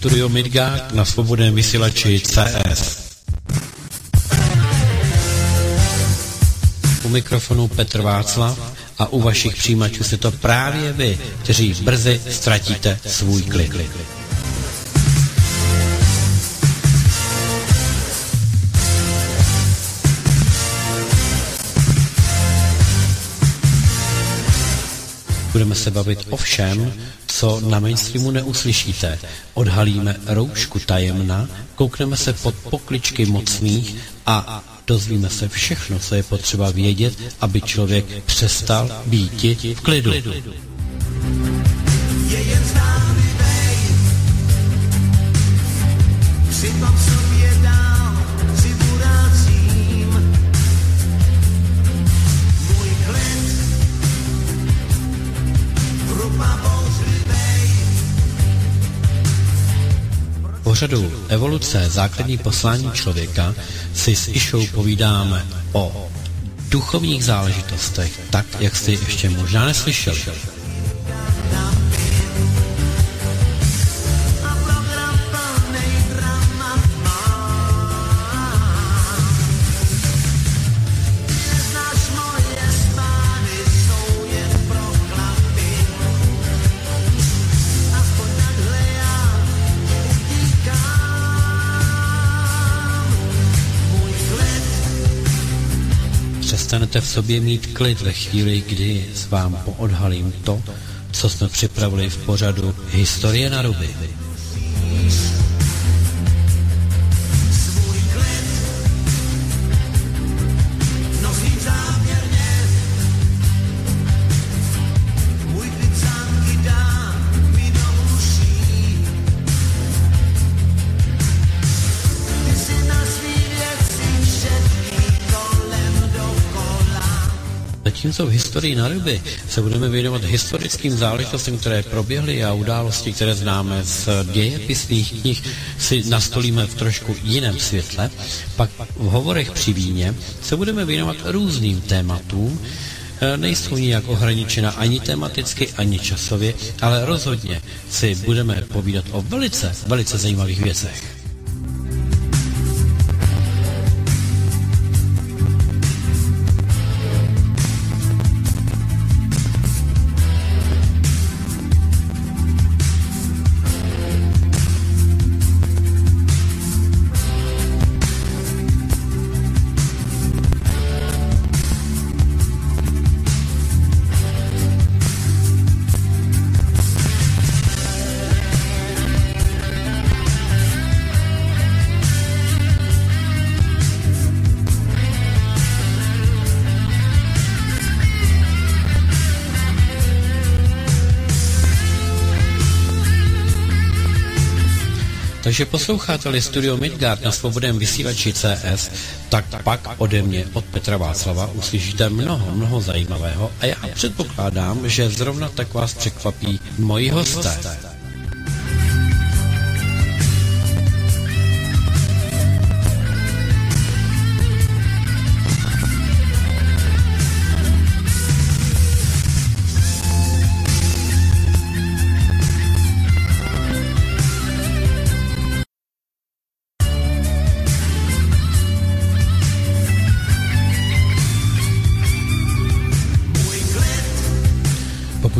Studio Midgard na svobodném vysílači CS. U mikrofonu Petr Václav a u vašich přijímačů se to právě vy, kteří brzy ztratíte svůj klid. Budeme se bavit o všem, co na mainstreamu neuslyšíte. Odhalíme roušku tajemna, koukneme se pod pokličky mocných a dozvíme se všechno, co je potřeba vědět, aby člověk přestal být v klidu. Je jen pořadu Evoluce základní poslání člověka si s Išou povídáme o duchovních záležitostech, tak, jak jste ještě možná neslyšeli. Přestanete v sobě mít klid ve chvíli, kdy s vám poodhalím to, co jsme připravili v pořadu Historie na ruby. Zatímco v historii na ryby se budeme věnovat historickým záležitostem, které proběhly a události, které známe z dějepisných knih, si nastolíme v trošku jiném světle. Pak v hovorech při víně se budeme věnovat různým tématům, e, nejsou nijak ohraničena ani tematicky, ani časově, ale rozhodně si budeme povídat o velice, velice zajímavých věcech. Takže posloucháte-li Studio Midgard na svobodném vysílači CS, tak pak ode mě, od Petra Václava, uslyšíte mnoho, mnoho zajímavého a já předpokládám, že zrovna tak vás překvapí moji hosté.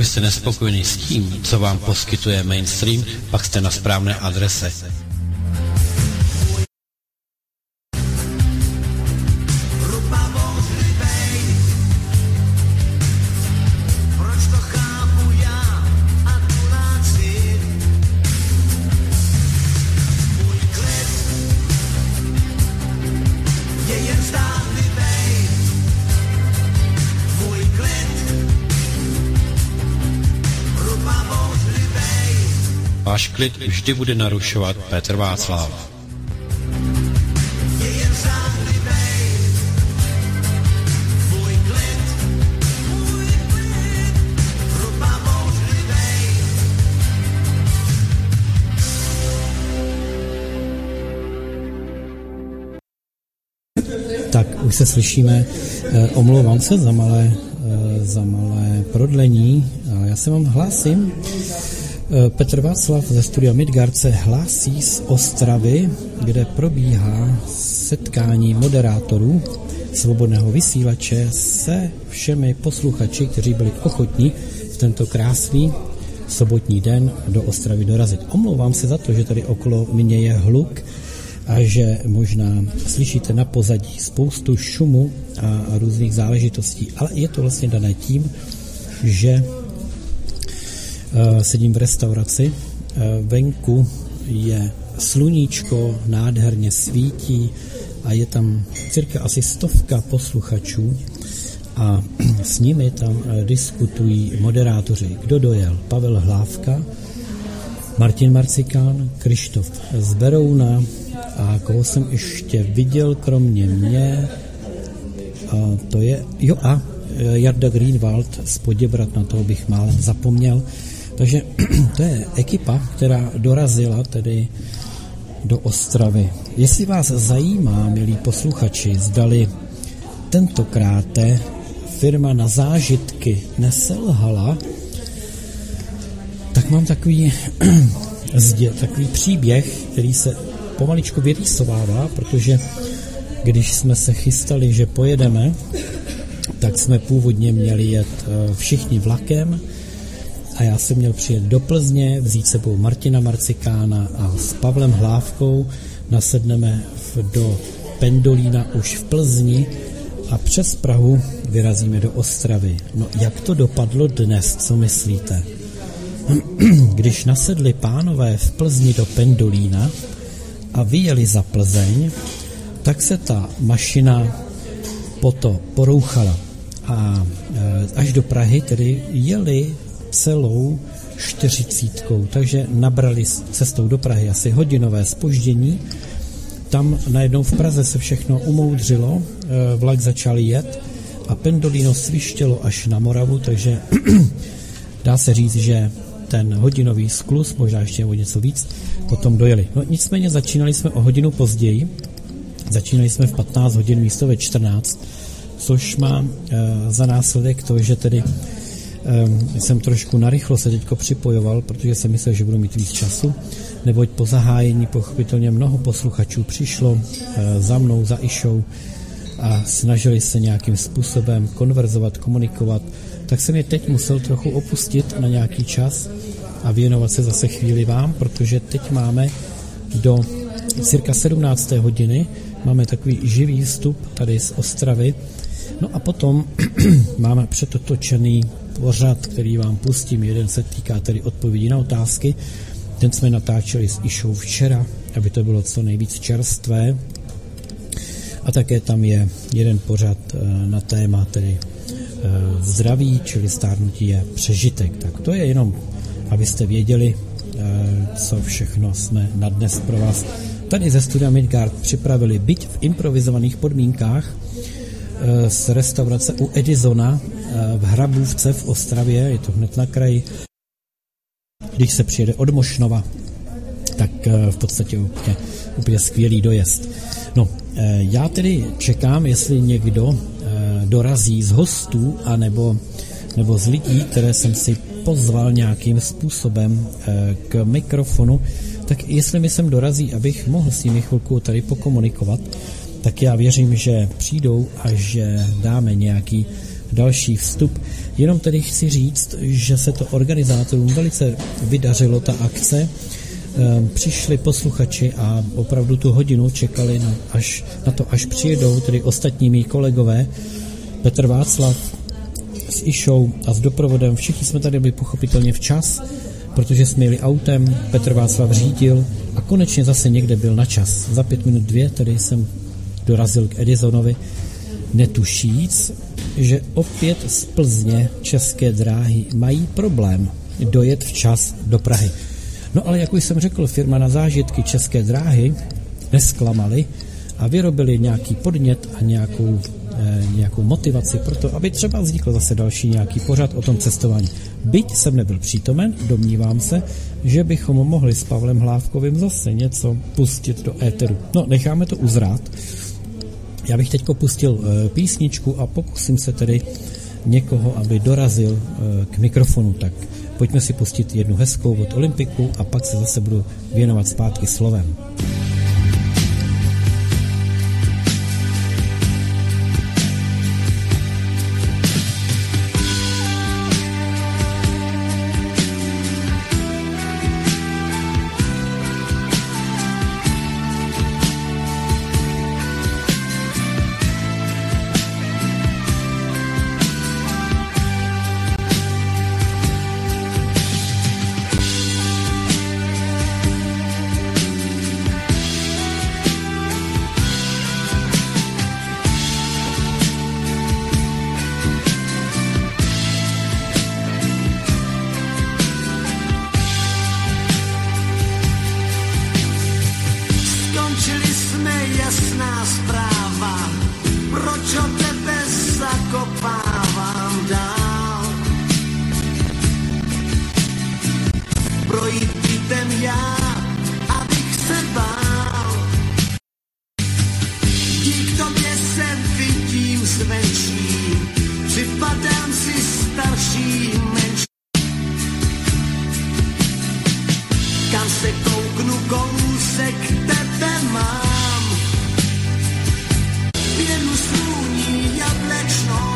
Jste nespokojený s tím, co vám poskytuje mainstream, pak jste na správné adrese. Klid vždy bude narušovat Petr Václav. Tak, už se slyšíme. E, omlouvám se za malé, e, za malé prodlení. Já se vám hlásím Petr Václav ze studia Midgard se hlásí z Ostravy, kde probíhá setkání moderátorů svobodného vysílače se všemi posluchači, kteří byli ochotní v tento krásný sobotní den do Ostravy dorazit. Omlouvám se za to, že tady okolo mě je hluk a že možná slyšíte na pozadí spoustu šumu a různých záležitostí, ale je to vlastně dané tím, že sedím v restauraci, uh, venku je sluníčko, nádherně svítí a je tam cirka asi stovka posluchačů a s nimi tam uh, diskutují moderátoři. Kdo dojel? Pavel Hlávka, Martin Marcikán, Krištof z Berouna a koho jsem ještě viděl kromě mě, a to je, jo a Jarda Greenwald z Poděbrat, na toho bych málem zapomněl. Takže to je ekipa, která dorazila tedy do Ostravy. Jestli vás zajímá, milí posluchači, zdali tentokrát firma na zážitky neselhala, tak mám takový, takový příběh, který se pomaličku vyrýsovává, protože když jsme se chystali, že pojedeme, tak jsme původně měli jet eh, všichni vlakem a já jsem měl přijet do Plzně, vzít sebou Martina Marcikána a s Pavlem Hlávkou nasedneme do Pendolína už v Plzni a přes Prahu vyrazíme do Ostravy. No jak to dopadlo dnes, co myslíte? Když nasedli pánové v Plzni do Pendolína a vyjeli za Plzeň, tak se ta mašina poto porouchala a e, až do Prahy tedy jeli celou čtyřicítkou, takže nabrali cestou do Prahy asi hodinové spoždění. Tam najednou v Praze se všechno umoudřilo, e, vlak začal jet a Pendolino svištělo až na Moravu, takže dá se říct, že ten hodinový sklus, možná ještě o něco víc, potom dojeli. No nicméně začínali jsme o hodinu později, začínali jsme v 15 hodin místo ve 14, což má e, za následek to, že tedy jsem trošku narychlo se teďko připojoval, protože jsem myslel, že budu mít víc času, neboť po zahájení pochopitelně mnoho posluchačů přišlo e, za mnou, za Išou a snažili se nějakým způsobem konverzovat, komunikovat, tak jsem je teď musel trochu opustit na nějaký čas a věnovat se zase chvíli vám, protože teď máme do cirka 17. hodiny máme takový živý vstup tady z Ostravy. No a potom máme přetotočený pořad, který vám pustím. Jeden se týká tedy odpovědí na otázky. Ten jsme natáčeli s Išou včera, aby to bylo co nejvíc čerstvé. A také tam je jeden pořad eh, na téma tedy eh, zdraví, čili stárnutí je přežitek. Tak to je jenom abyste věděli, eh, co všechno jsme na dnes pro vás tady ze studia Midgard připravili, byť v improvizovaných podmínkách z restaurace u Edisona eh, v Hrabůvce v Ostravě, je to hned na kraji. Když se přijede od Mošnova, tak v podstatě úplně, úplně skvělý dojezd. No, já tedy čekám, jestli někdo dorazí z hostů, anebo nebo z lidí, které jsem si pozval nějakým způsobem eh, k mikrofonu, tak jestli mi sem dorazí, abych mohl s nimi chvilku tady pokomunikovat, tak já věřím, že přijdou a že dáme nějaký další vstup. Jenom tedy chci říct, že se to organizátorům velice vydařilo, ta akce. Ehm, přišli posluchači a opravdu tu hodinu čekali na, až, na to, až přijedou tedy ostatní mý kolegové. Petr Václav, s Išou a s doprovodem. Všichni jsme tady byli pochopitelně včas, protože jsme jeli autem, Petr Václav řídil a konečně zase někde byl na čas. Za pět minut dvě tady jsem dorazil k Edisonovi, netušíc, že opět z Plzně české dráhy mají problém dojet včas do Prahy. No ale jak už jsem řekl, firma na zážitky české dráhy nesklamali a vyrobili nějaký podnět a nějakou Eh, nějakou motivaci pro to, aby třeba vznikl zase další nějaký pořad o tom cestování. Byť jsem nebyl přítomen, domnívám se, že bychom mohli s Pavlem Hlávkovým zase něco pustit do éteru. No, necháme to uzrát. Já bych teď pustil e, písničku a pokusím se tedy někoho, aby dorazil e, k mikrofonu. Tak pojďme si pustit jednu hezkou od Olympiku a pak se zase budu věnovat zpátky slovem. Kam se kouknu kousek tebe mám. Věru sluní jablečnou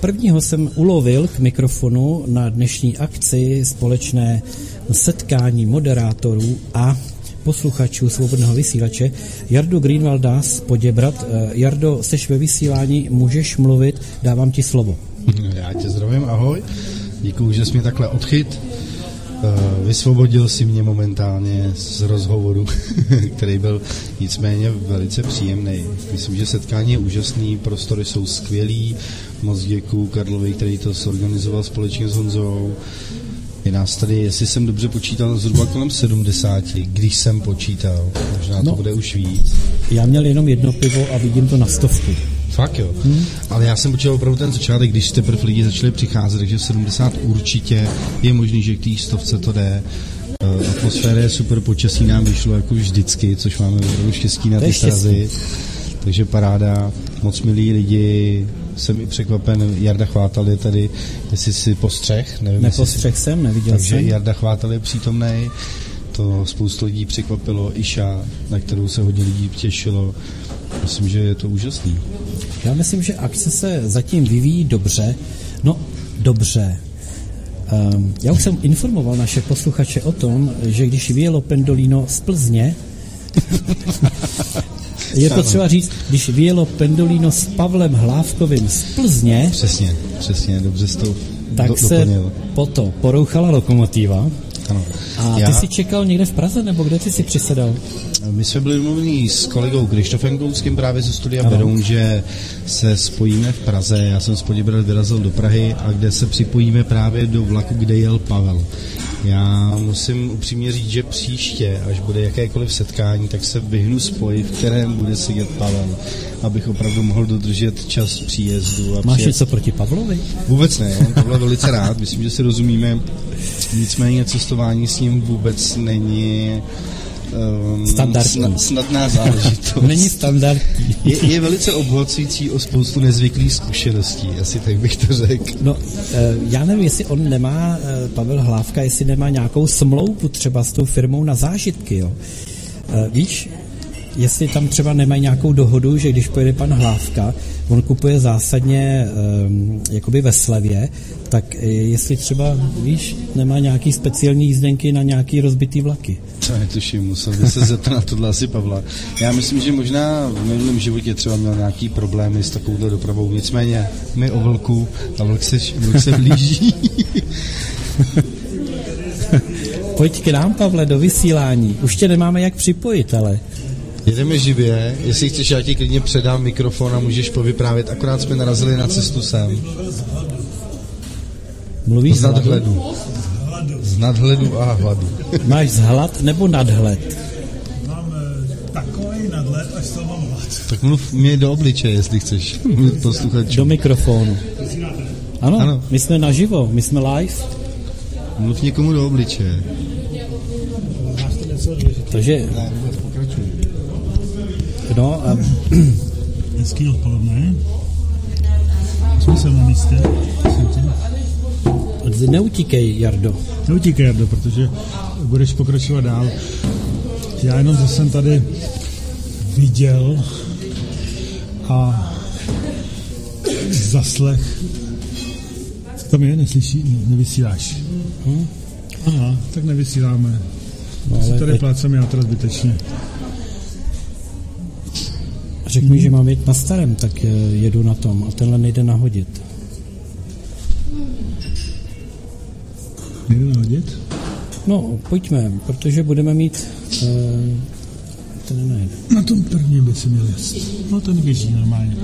prvního jsem ulovil k mikrofonu na dnešní akci společné setkání moderátorů a posluchačů svobodného vysílače Jardu Greenwalda z Poděbrat. Eh, Jardo, seš ve vysílání, můžeš mluvit, dávám ti slovo. Já tě zdravím, ahoj. Děkuji, že jsi mě takhle odchyt. Eh, vysvobodil si mě momentálně z rozhovoru, který byl nicméně velice příjemný. Myslím, že setkání je úžasný, prostory jsou skvělý, moc děkuju Karlovi, který to zorganizoval společně s Honzou. Je nás tady, jestli jsem dobře počítal, zhruba kolem 70, když jsem počítal. Možná no, to bude už víc. Já měl jenom jedno pivo a vidím to na stovku. Fakt jo. Hmm. Ale já jsem počítal opravdu ten začátek, když teprve lidi začali přicházet, takže 70 určitě je možný, že k té stovce to jde. Uh, atmosféra je super, počasí nám vyšlo jako vždycky, což máme opravdu štěstí na ty srazy. Takže paráda, moc milí lidi, jsem i překvapen, Jarda Chvátal je tady, jestli si postřeh, nevím. Nepostřeh si... jsem, neviděl Takže jsem. Jarda Chvátal je přítomný, to spoustu lidí překvapilo, Iša, na kterou se hodně lidí těšilo. Myslím, že je to úžasný. Já myslím, že akce se zatím vyvíjí dobře. No, dobře. Um, já už jsem informoval naše posluchače o tom, že když vyjelo Pendolino z Plzně, je potřeba říct, když vyjelo Pendolino s Pavlem Hlávkovým z Plzně, přesně, přesně, dobře s tou tak do, se po to porouchala lokomotiva. Ano. A ty Já... jsi čekal někde v Praze, nebo kde ty jsi přisedal? My jsme byli mluvení s kolegou Krištofem Kounským právě ze studia ano. Beroun, že se spojíme v Praze. Já jsem z Poděbrad vyrazil do Prahy a kde se připojíme právě do vlaku, kde jel Pavel. Já musím upřímně říct, že příště, až bude jakékoliv setkání, tak se vyhnu spoji, v kterém bude sedět Pavel, abych opravdu mohl dodržet čas příjezdu. A Máš přijet... něco proti Pavlovi? Vůbec ne, on Pavla velice rád, myslím, že si rozumíme. Nicméně cestování s ním vůbec není um, standardní. Snad, snadná záležitost. Není standardní. je, je velice obhocující o spoustu nezvyklých zkušeností, asi tak bych to řekl. No, eh, já nevím, jestli on nemá, eh, Pavel Hlávka, jestli nemá nějakou smlouvu třeba s tou firmou na zážitky, jo. Eh, víš, jestli tam třeba nemají nějakou dohodu, že když pojede pan Hlávka, on kupuje zásadně um, jakoby ve slevě, tak jestli třeba, víš, nemá nějaký speciální jízdenky na nějaký rozbitý vlaky. To netuším, musel by se zeptat na tohle asi Pavla. Já myslím, že možná v minulém životě třeba měl nějaký problémy s takovouhle dopravou, nicméně my o vlku a vlk se, vlk se blíží. Pojď k nám, Pavle, do vysílání. Už tě nemáme jak připojit, ale... Jedeme živě, jestli chceš, já ti klidně předám mikrofon a můžeš povyprávět. Akorát jsme narazili na cestu sem. Mluvíš z nadhledu. Z nadhledu a hladu. Máš zhlad nebo nadhled? Mám e, takový nadhled, až to mám hlad. Tak mluv mě do obličeje, jestli chceš. Posluchačů. Do mikrofonu. Ano, ano, my jsme naživo, my jsme live. Mluv někomu do obličeje. Takže... No, um, Hezký odpoledne. Jsme se na místě. Neutíkej, Jardo. Neutíkej, Jardo, protože budeš pokračovat dál. Já jenom, že jsem tady viděl a zaslech. Co tam je? Neslyší? Nevysíláš. Hm? Aha, tak nevysíláme. No, ale tady teď... pláceme játro zbytečně. Řekl mi, že mám jít na starém, tak jedu na tom a tenhle nejde nahodit. Nejde nahodit? No, pojďme, protože budeme mít... Uh, ten nejde. Na tom prvním by si měl jet. No ten běží normálně.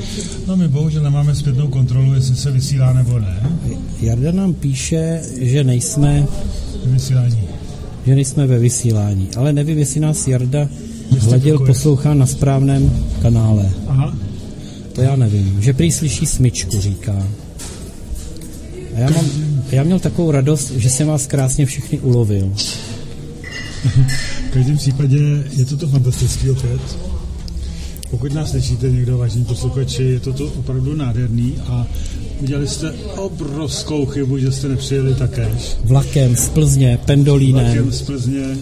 No my bohužel nemáme zpětnou kontrolu, jestli se vysílá nebo ne. Jarda nám píše, že nejsme... Vysílání. Že nejsme ve vysílání, ale nevím, jestli nás Jarda hladil, poslouchá na správném kanále. Aha. To já nevím. Že prý slyší smyčku, říká. A já, mám, já měl takovou radost, že jsem vás krásně všechny ulovil. v každém případě je to to fantastický opět. Pokud nás slyšíte někdo, vážení posluchači, je to to opravdu nádherný a udělali jste obrovskou chybu, že jste nepřijeli takéž. Vlakem z Plzně, pendolínem. Vlakem z Plzně.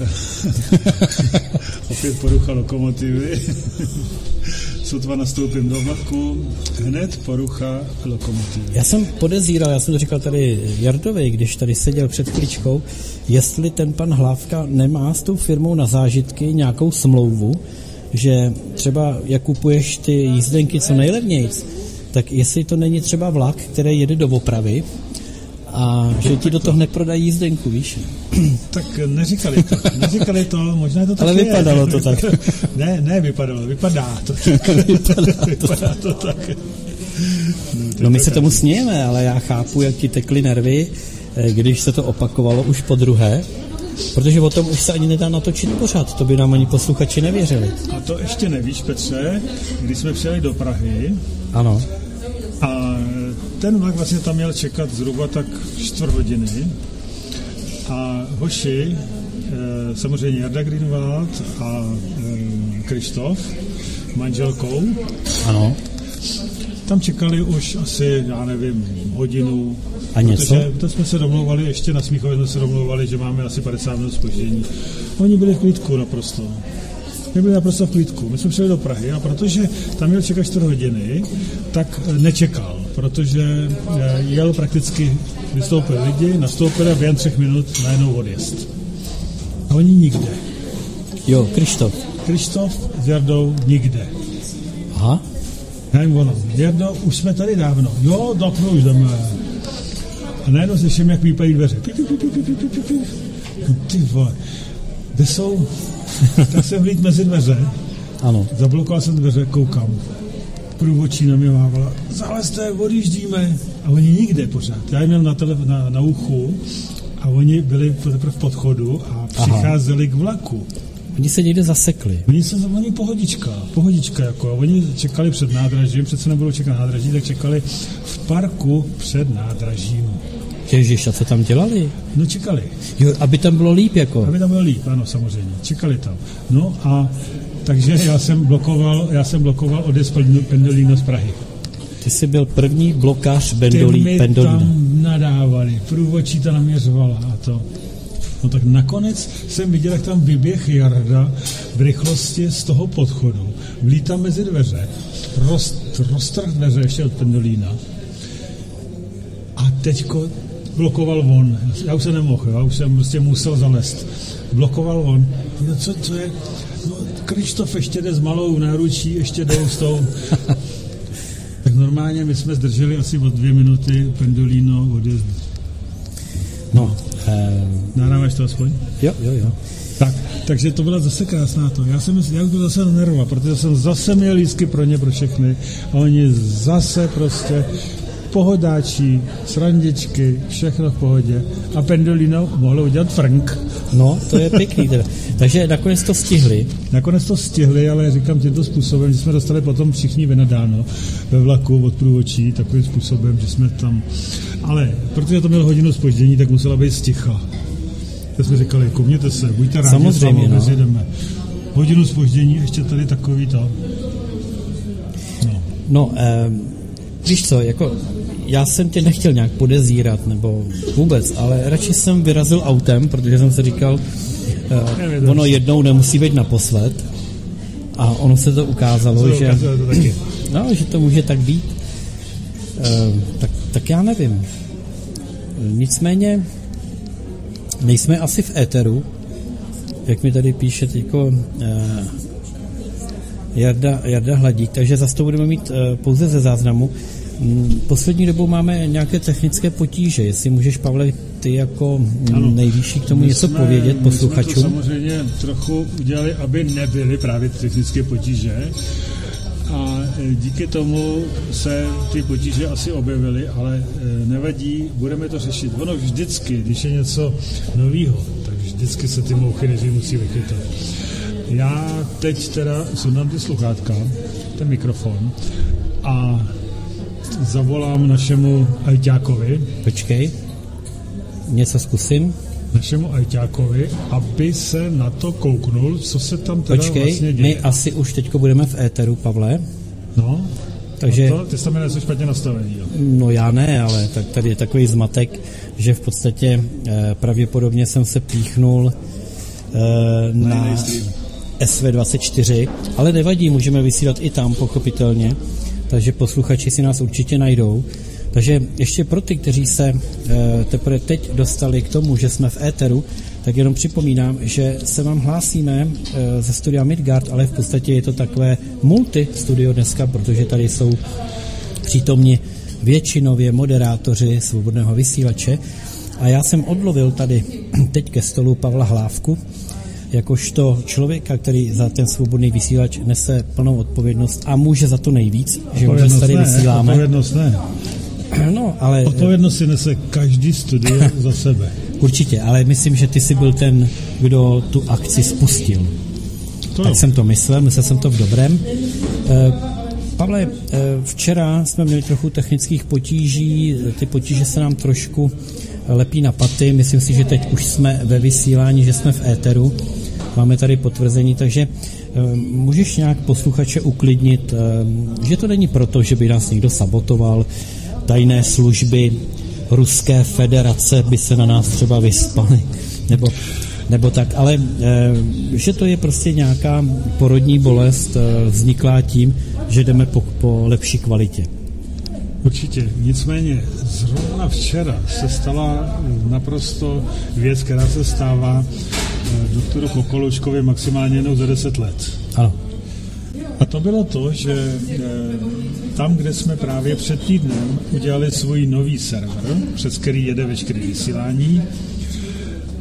Opět porucha lokomotivy. Sotva nastoupím do vlaku, hned porucha lokomotivy. Já jsem podezíral, já jsem to říkal tady Jardovi, když tady seděl před kličkou, jestli ten pan Hlávka nemá s tou firmou na zážitky nějakou smlouvu, že třeba jak kupuješ ty jízdenky co nejlevnějc, tak jestli to není třeba vlak, který jede do opravy a že ti do toho neprodají jízdenku, víš? Tak neříkali to, neříkali to, možná to tak Ale vypadalo je. to tak. Ne, ne, vypadalo, vypadá to tak. vypadá, to, vypadá to tak. No, my se tomu smějeme, ale já chápu, jak ti tekly nervy, eh, když se to opakovalo už po druhé. Protože o tom už se ani nedá natočit pořád, to by nám ani posluchači nevěřili. A to ještě nevíš, Petře, když jsme přijeli do Prahy Ano. Ten vlak vlastně tam měl čekat zhruba tak čtvrt hodiny a hoši, eh, samozřejmě Jarda Greenwald a eh, Krištof, manželkou, Ano. tam čekali už asi, já nevím, hodinu. A něco? Protože to jsme se domlouvali, ještě na Smíchově jsme se domlouvali, že máme asi 50 minut spoždění. Oni byli v klidku naprosto. My byli naprosto v klidku. My jsme přijeli do Prahy a protože tam měl čekat 4 hodiny, tak eh, nečekal, protože eh, jel prakticky, vystoupili lidi, nastoupili a během třech minut najednou odjezd. A oni nikde. Jo, Krištof. Krištof s Jardou nikde. Aha. Nevím ono, Jardo, už jsme tady dávno. Jo, my už jdeme. A najednou slyším, jak pípají dveře. No, Ty vole, kde jsou? tak jsem vlít mezi dveře, Ano. zablokoval jsem dveře, koukám. Průvočí na mě mávala, zalezte, odjíždíme. A oni nikde pořád. Já je měl na, tele, na, na uchu a oni byli teprve v podchodu a přicházeli k vlaku. Oni se někde zasekli. Oni se oni pohodička, pohodička jako. Oni čekali před nádražím, přece nebudou čekat nádraží, tak čekali v parku před nádražím. Ježiš, a co tam dělali? No čekali, Jo, aby tam bylo líp, jako. aby tam bylo líp, ano, samozřejmě. Čekali tam. No a takže já jsem blokoval, já jsem blokoval Pendol- Pendolino z Prahy. Ty jsi byl první blokář Ty Bendolí, mi Pendolína. tam nadávali, průvočí to naměřovala a to. No tak nakonec jsem viděl, jak tam vyběh Jarda v rychlosti z toho podchodu, vlítá mezi dveře, roz, roztrh dveře ještě od Pendolína a teďko blokoval on. Já už se nemohl, já už jsem prostě musel zalést. Blokoval on. No co, co je? No, Krištof ještě jde s malou náručí, ještě jdou s tou. tak normálně my jsme zdrželi asi o dvě minuty Pendolino odjezd. No, eh, Nahráváš to aspoň? jo, jo, jo. Tak, takže to byla zase krásná to. Já jsem, já byl zase na nerva, protože jsem zase měl lístky pro ně, pro všechny a oni zase prostě pohodáčí, srandičky, všechno v pohodě. A Pendolino mohlo udělat Frank. No, to je pěkný teda. Takže nakonec to stihli. Nakonec to stihli, ale říkám tímto způsobem, že jsme dostali potom všichni vynadáno ve vlaku od průvočí, takovým způsobem, že jsme tam... Ale protože to mělo hodinu spoždění, tak musela být sticha. Tak jsme říkali, koukněte se, buďte rádi, Samozřejmě, no. rozjedeme. Hodinu spoždění, ještě tady takový to. No. No, eh, víš co, jako já jsem tě nechtěl nějak podezírat, nebo vůbec, ale radši jsem vyrazil autem, protože jsem si říkal, eh, ono jednou nemusí být naposled. A ono se to ukázalo, To že, to taky. no, že to může tak být. Eh, tak, tak já nevím. Nicméně nejsme asi v éteru, jak mi tady píše teďko eh, Jarda, Jarda Hladík, takže zase to budeme mít eh, pouze ze záznamu. Mm, Poslední dobou máme nějaké technické potíže, jestli můžeš, Pavle, ty jako mm, Ano. nejvyšší k tomu My něco jsme- povědět My jsme to posluchačům. samozřejmě trochu udělali, aby nebyly právě technické potíže. A e, díky tomu se ty potíže asi objevily, ale e, nevadí, budeme to řešit. Ono vždycky, když je něco nového, tak vždycky se ty mouchy nejdřív musí vychytat. Já teď teda sundám ty sluchátka, ten mikrofon a zavolám našemu ajťákovi, Počkej, něco zkusím. našemu ajťákovi, aby se na to kouknul, co se tam teda Počkej, vlastně děje. my asi už teďko budeme v éteru, Pavle. No, Takže, no to, ty jsi něco špatně nastavený. Jo. no já ne, ale tak tady je takový zmatek, že v podstatě eh, pravděpodobně jsem se píchnul eh, na jiný stream. SV24, ale nevadí, můžeme vysílat i tam, pochopitelně, takže posluchači si nás určitě najdou. Takže ještě pro ty, kteří se eh, teprve teď dostali k tomu, že jsme v éteru, tak jenom připomínám, že se vám hlásíme eh, ze studia Midgard, ale v podstatě je to takové multi studio dneska, protože tady jsou přítomni většinově moderátoři svobodného vysílače. A já jsem odlovil tady teď ke stolu Pavla Hlávku, jakožto člověka, který za ten svobodný vysílač nese plnou odpovědnost a může za to nejvíc, že už tady ne, vysíláme. odpovědnost ne. No, ale Odpovědnost si nese každý studio za sebe. Určitě, ale myslím, že ty jsi byl ten, kdo tu akci spustil. To tak jo. jsem to myslel, myslel jsem to v dobrém. E, Pavle, eh, včera jsme měli trochu technických potíží, ty potíže se nám trošku lepí na paty, myslím si, že teď už jsme ve vysílání, že jsme v éteru, máme tady potvrzení, takže eh, můžeš nějak posluchače uklidnit, eh, že to není proto, že by nás někdo sabotoval, tajné služby Ruské federace by se na nás třeba vyspaly, nebo nebo tak, ale že to je prostě nějaká porodní bolest vzniklá tím, že jdeme po, po lepší kvalitě. Určitě. Nicméně zrovna včera se stala naprosto věc, která se stává eh, doktoru Kokolouškovi maximálně jednou za 10 let. Ano. A to bylo to, že eh, tam, kde jsme právě před týdnem udělali svůj nový server, přes který jede veškeré vysílání,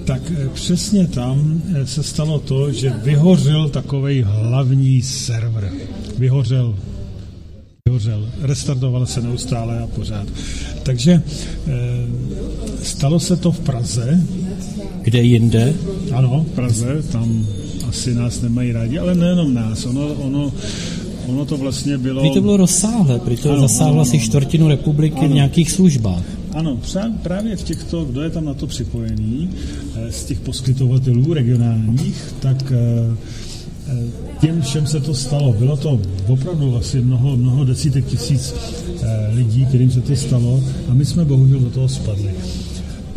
tak eh, přesně tam se stalo to, že vyhořel takový hlavní server vyhořel, vyhořel, restartoval se neustále a pořád. Takže stalo se to v Praze. Kde jinde? Ano, v Praze, tam asi nás nemají rádi, ale nejenom nás, ono, ono Ono to vlastně bylo... Prý to bylo rozsáhlé, prý to zasáhlo asi čtvrtinu republiky ano. v nějakých službách. Ano, právě v těchto, kdo je tam na to připojený, eh, z těch poskytovatelů regionálních, tak eh, těm všem se to stalo. Bylo to opravdu asi mnoho, mnoho desítek tisíc eh, lidí, kterým se to stalo a my jsme bohužel do toho spadli.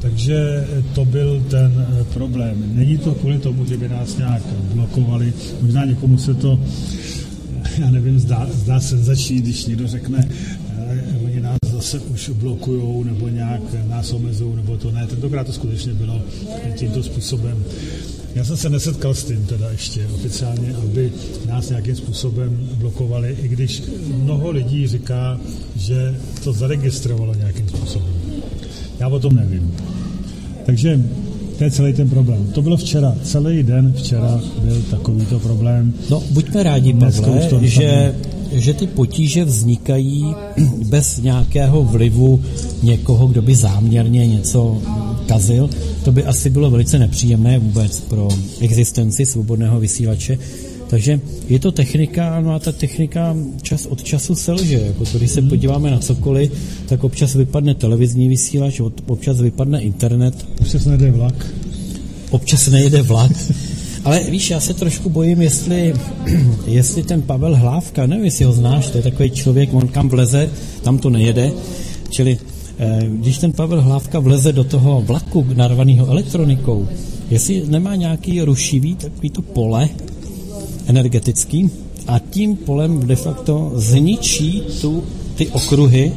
Takže to byl ten eh, problém. Není to kvůli tomu, že by nás nějak blokovali. Možná někomu se to, já nevím, zdá, zdá senzační, když někdo řekne, eh, oni nás zase už blokují nebo nějak nás omezují, nebo to ne. Tentokrát to skutečně bylo tímto způsobem. Já jsem se nesetkal s tím teda ještě oficiálně, aby nás nějakým způsobem blokovali, i když mnoho lidí říká, že to zaregistrovalo nějakým způsobem. Já o tom nevím. Takže to je celý ten problém. To bylo včera. Celý den včera byl takovýto problém. No, buďme rádi, Pavle, že, že ty potíže vznikají bez nějakého vlivu někoho, kdo by záměrně něco kazil. To by asi bylo velice nepříjemné vůbec pro existenci svobodného vysílače. Takže je to technika, no a ta technika čas od času selže. Jako to, když se podíváme na cokoliv, tak občas vypadne televizní vysílač, občas vypadne internet. Občas nejde vlak. Občas nejde vlak. Ale víš, já se trošku bojím, jestli, jestli ten Pavel Hlávka, nevím, jestli ho znáš, to je takový člověk, on kam vleze, tam to nejede, čili eh, když ten Pavel Hlávka vleze do toho vlaku narvaného elektronikou, jestli nemá nějaký rušivý takový to pole energetický a tím polem de facto zničí tu, ty okruhy,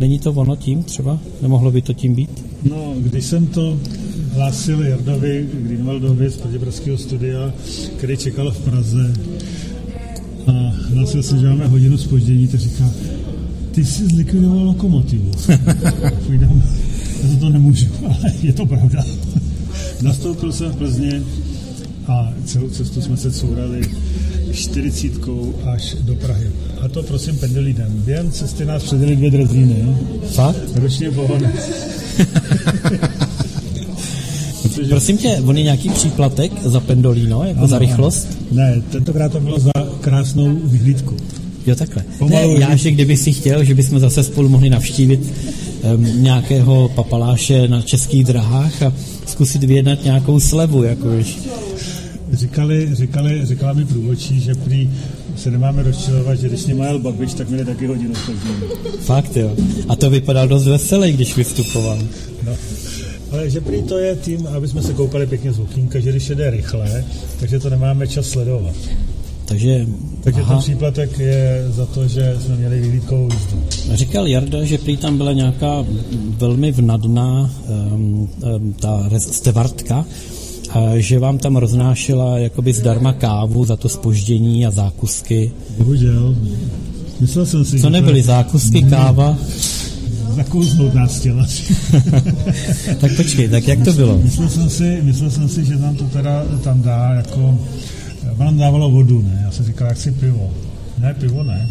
není to ono tím třeba? Nemohlo by to tím být? No, když jsem to hlásil Jardovi Greenwaldovi z Praděbravského studia, který čekal v Praze a hlásil se, že máme hodinu spoždění, tak říká, ty jsi zlikvidoval lokomotivu. Půjdem, já to, to nemůžu, ale je to pravda. Nastoupil jsem v Plzně a celou cestu jsme se courali 40 až do Prahy. A to prosím pendelídem. Během cesty nás předjeli dvě drezíny. Fakt? Ročně. Protože... Prosím tě, on je nějaký příplatek za pendolino, jako ano, za rychlost? Ne, tentokrát to bylo za krásnou vyhlídku. Jo, takhle. Pomalu ne, já, že kdyby si chtěl, že bychom zase spolu mohli navštívit um, nějakého papaláše na českých drahách a zkusit vyjednat nějakou slevu, jako víš. Říkali, říkali, říkala mi průvočí, že prý se nemáme rozčilovat, že když mě jel Babiš, tak měli taky hodinu Fakt jo. A to vypadal dost veselý, když vystupoval. No. Ale že prý to je tím, aby jsme se koupali pěkně z okýnka, že když jede rychle, takže to nemáme čas sledovat. Takže, takže aha. ten příplatek je za to, že jsme měli vyhlídkovou jízdu. Říkal Jarda, že prý tam byla nějaká velmi vnadná um, um, ta stevartka, že vám tam roznášela jakoby zdarma kávu za to spoždění a zákusky. Bohužel. Myslel jsem si, Co nebyly zákusky, ne. káva? zakouznout nás chtěla. tak počkej, tak jak to bylo? Myslel jsem si, myslel jsem si že nám to teda tam dá jako... Vám dávalo vodu, ne? Já jsem říkal, jak si pivo. Ne, pivo ne.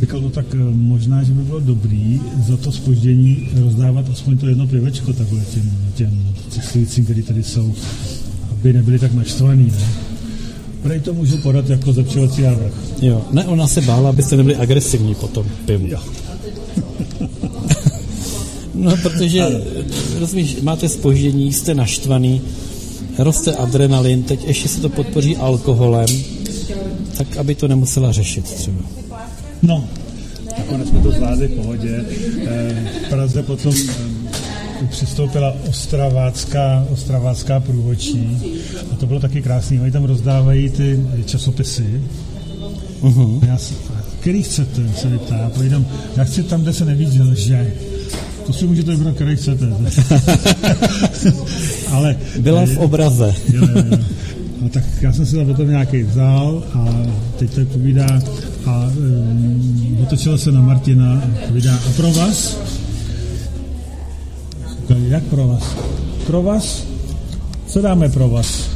Říkal, no tak eh, možná, že by bylo dobrý za to spoždění rozdávat aspoň to jedno pivečko takhle těm, těm cestujícím, kteří tady jsou, aby nebyli tak naštvaný, ne? Prej to můžu podat jako zlepšovací návrh. Jo, ne, ona se bála, abyste nebyli agresivní po tom pivu. Jo. No, protože, rozumíš, máte spoždění, jste naštvaný, roste adrenalin, teď ještě se to podpoří alkoholem, tak aby to nemusela řešit třeba. No, nakonec jsme to zvládli v pohodě. Eh, V Praze potom eh, přistoupila Ostravácká, Ostravácká průvodčí a to bylo taky krásný. Oni tam rozdávají ty časopisy. Uh-huh. Já se, který chcete, se mi ptá. Povídám, já chci tam, kde se nevidí že to si můžete vybrat, který chcete. Ale Byla v obraze. jo, jo, jo. A tak já jsem si tam potom nějaký vzal a teď to povídá a um, otočila se na Martina a povídá, a pro vás? Říkali, jak pro vás? Pro vás? Co dáme pro vás?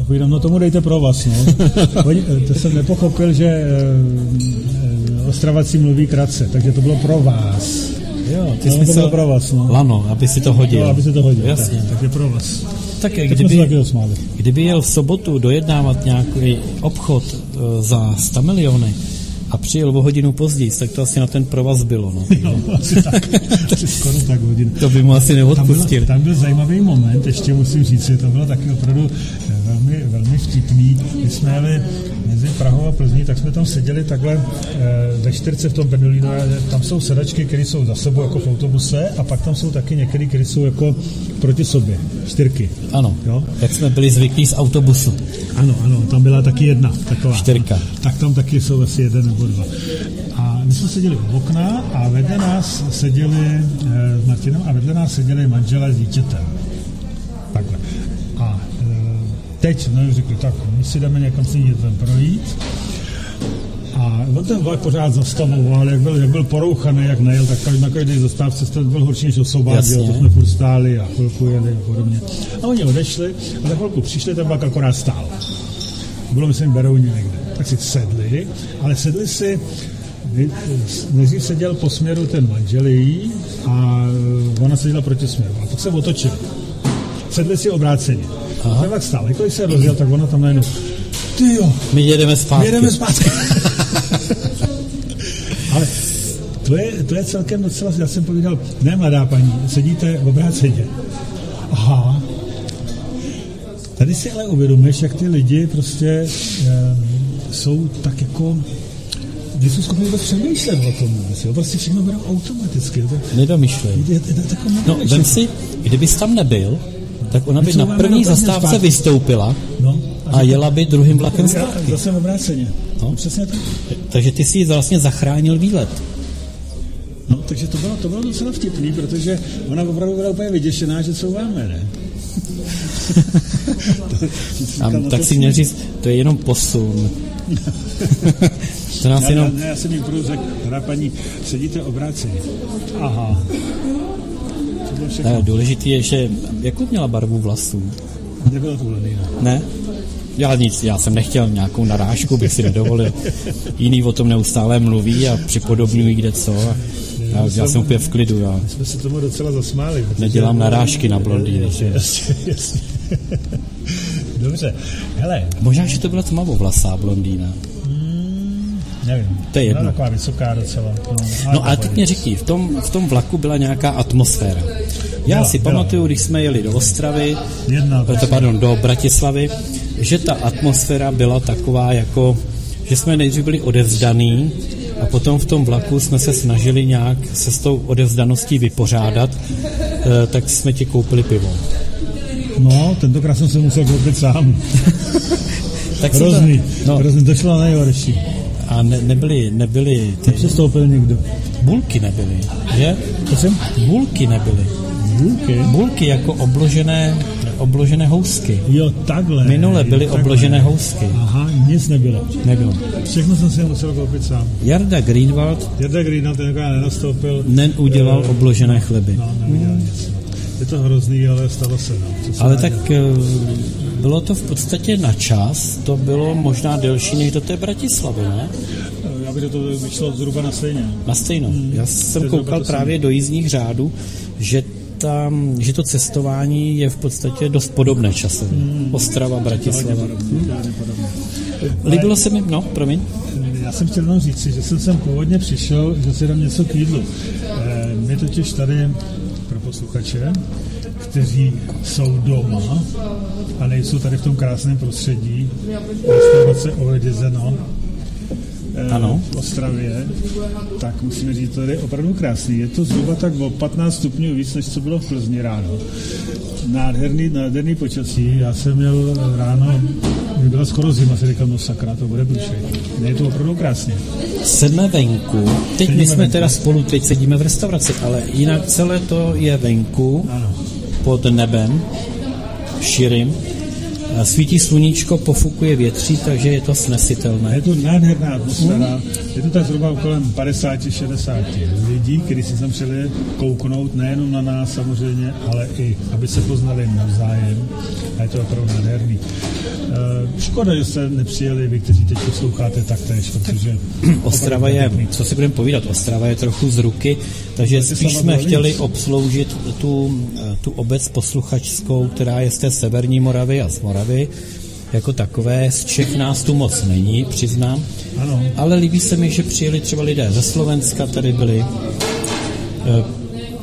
A povídám, no tomu dejte pro vás, no. Oni, to jsem nepochopil, že eh, eh, Ostravací mluví krátce, takže to bylo pro vás. Jo, ty No, jsi to bylo myslel pro vás, no. lano, aby si to hodil. Jo, aby se to hodilo. Jasně. Tak, tak je pro vás. Tak Tak jsme se kdyby, kdyby jel v sobotu dojednávat nějaký obchod e, za 100 miliony a přijel o hodinu později, tak to asi na ten provaz bylo. No. No, asi tak. Asi skoro tak hodin. To by mu asi Tam byl, neodpustil. tam byl zajímavý moment, ještě musím říct, že to bylo taky opravdu eh, velmi, velmi vtipný. My jsme jeli mezi Prahou a Plzní, tak jsme tam seděli takhle eh, ve čtyřce v tom Pendolino. Tam jsou sedačky, které jsou za sebou jako v autobuse a pak tam jsou taky některé, které jsou jako proti sobě. Čtyřky. Ano, Jo? jak jsme byli zvyklí z autobusu. Ano, ano, tam byla taky jedna taková. Čtyřka. Tak tam taky jsou asi jeden nebo dva. A my jsme seděli u okna a vedle nás seděli eh, s Martinem a vedle nás seděli manželé s dítětem. Takhle. A eh, teď jsme řekli, tak my si jdeme někam si dětem projít. A on ten vlak pořád zastavoval, jak byl, jak byl porouchaný, jak nejel, tak každý- na každé zastávce to byl horší než Jasně. jo, to jsme furt stáli a chvilku jeli a podobně. A oni odešli a za chvilku přišli, ten vlak akorát stál. Bylo, myslím, Berouně někde. Tak si sedli, ale sedli si, nejdřív seděl po směru ten manžel její a ona seděla proti směru. A pak se otočili. Sedli si obráceně. A ten vlak stál. Jako když se rozjel, tak ona tam najednou, ty jo, My jedeme zpátky. my jedeme zpátky. Ale to je, to je celkem docela, já jsem povídal, ne mladá paní, sedíte v obráceně. Aha. Tady si ale uvědomuješ, jak ty lidi prostě e, jsou tak jako že jsou schopni vůbec přemýšlet o tom vůbec, jo? prostě všechno berou automaticky. To, Nedomyšlej. je, je, je No, vem si, kdybys tam nebyl, tak ona by na první zastávce zpátky? vystoupila no, a jela by druhým vlakem zpátky. Zase obráceně. No. Přesně tak. Takže ty si jí vlastně zachránil výlet. No, takže to bylo, to bylo docela vtipný, protože ona opravdu byla úplně vyděšená, že co máme, ne? A, Říkal, no tak to si měl říct, to je jenom posun. to nás Já, já, jenom... ne, já jsem jí průz řekl, paní, sedíte obráceně. Aha. To bylo všechno. Ne, důležitý je, že jakou měla barvu vlasů? Nebylo to blondýna. Ne? Já nic, já jsem nechtěl nějakou narážku, bych si nedovolil. Jiný o tom neustále mluví a připodobňují kde co. A já, já jsem úplně v klidu, já Jsme se tomu docela zasmáli. nedělám narážky na blondýny. Jasně, jasně. Dobře, hele, Možná, že to byla tmavovlasá blondýna. nevím. To je jedno. Byla taková vysoká docela. No, No ale teď mě řekni, v tom, v tom vlaku byla nějaká atmosféra. Já Byla, si byla. pamatuju, když jsme jeli do Ostravy, Jedna to, pardon, do Bratislavy, že ta atmosféra byla taková jako, že jsme nejdřív byli odevzdaný a potom v tom vlaku jsme se snažili nějak se s tou odevzdaností vypořádat, eh, tak jsme ti koupili pivo. No, tentokrát jsem se musel koupit sám. Tak Hrozný, To, no, hrozný, to šlo na nejhorší. a ne, nebyly, nebyly ty Přestoupil někdo. bulky nebyly, že? Prosím? Bulky nebyly. Bulky? Bulky jako obložené, obložené housky. Jo, takhle. Minule byly jo, takhle. obložené housky. Aha, nic nebylo. Nebylo. Všechno jsem si musel koupit sám. Jarda Greenwald Jarda Greenal tenkrát nenastoupil. neudělal obložené chleby. No, neudělal nic. Je to hrozný, ale stalo se. No. Se ale tak? Eh, bylo to v podstatě na čas, to bylo možná delší než do té Bratislavy, ne? Já bych to vyšlo zhruba na stejně. Na stejno. Hmm. Já jsem koukal právě do jízdních řádů, že tam, že to cestování je v podstatě dost podobné časově. Hmm. Ostrava, Bratislava. Hmm. Líbilo se mi, no, promiň. Já jsem chtěl jenom říct, že jsem sem původně přišel, že si dám něco k jídlu. E, my totiž tady posluchače, kteří jsou doma a nejsou tady v tom krásném prostředí, restaurace Ovedizeno, Eh, ano. v Ostravě, tak musíme říct, to je opravdu krásný. Je to zhruba tak o 15 stupňů víc, než co bylo v Plzni ráno. Nádherný, nádherný počasí. Já jsem měl ráno, kdy byla skoro zima, si říkal, no sakra, to bude průšvih. Je to opravdu krásně. Jsme venku. Teď sedíme my jsme venku. teda spolu, teď sedíme v restauraci, ale jinak celé to je venku, ano. pod nebem, širým Svítí sluníčko, pofukuje větří, takže je to snesitelné. Je to nádherná atmosféra. Je to tak zhruba kolem 50-60 lidí, kteří si sem přijeli kouknout nejenom na nás samozřejmě, ale i, aby se poznali navzájem. A je to opravdu nádherný. Uh, škoda, že jste nepřijeli vy, kteří teď posloucháte taktéž, protože... Ostrava je, co si budeme povídat, Ostrava je trochu z ruky, takže spíš jsme chtěli obsloužit tu, tu obec posluchačskou, která je z té severní Moravy a z Moravy, jako takové. Z Čech nás tu moc není, přiznám. Ano. Ale líbí se mi, že přijeli třeba lidé ze Slovenska, tady byli. Eh,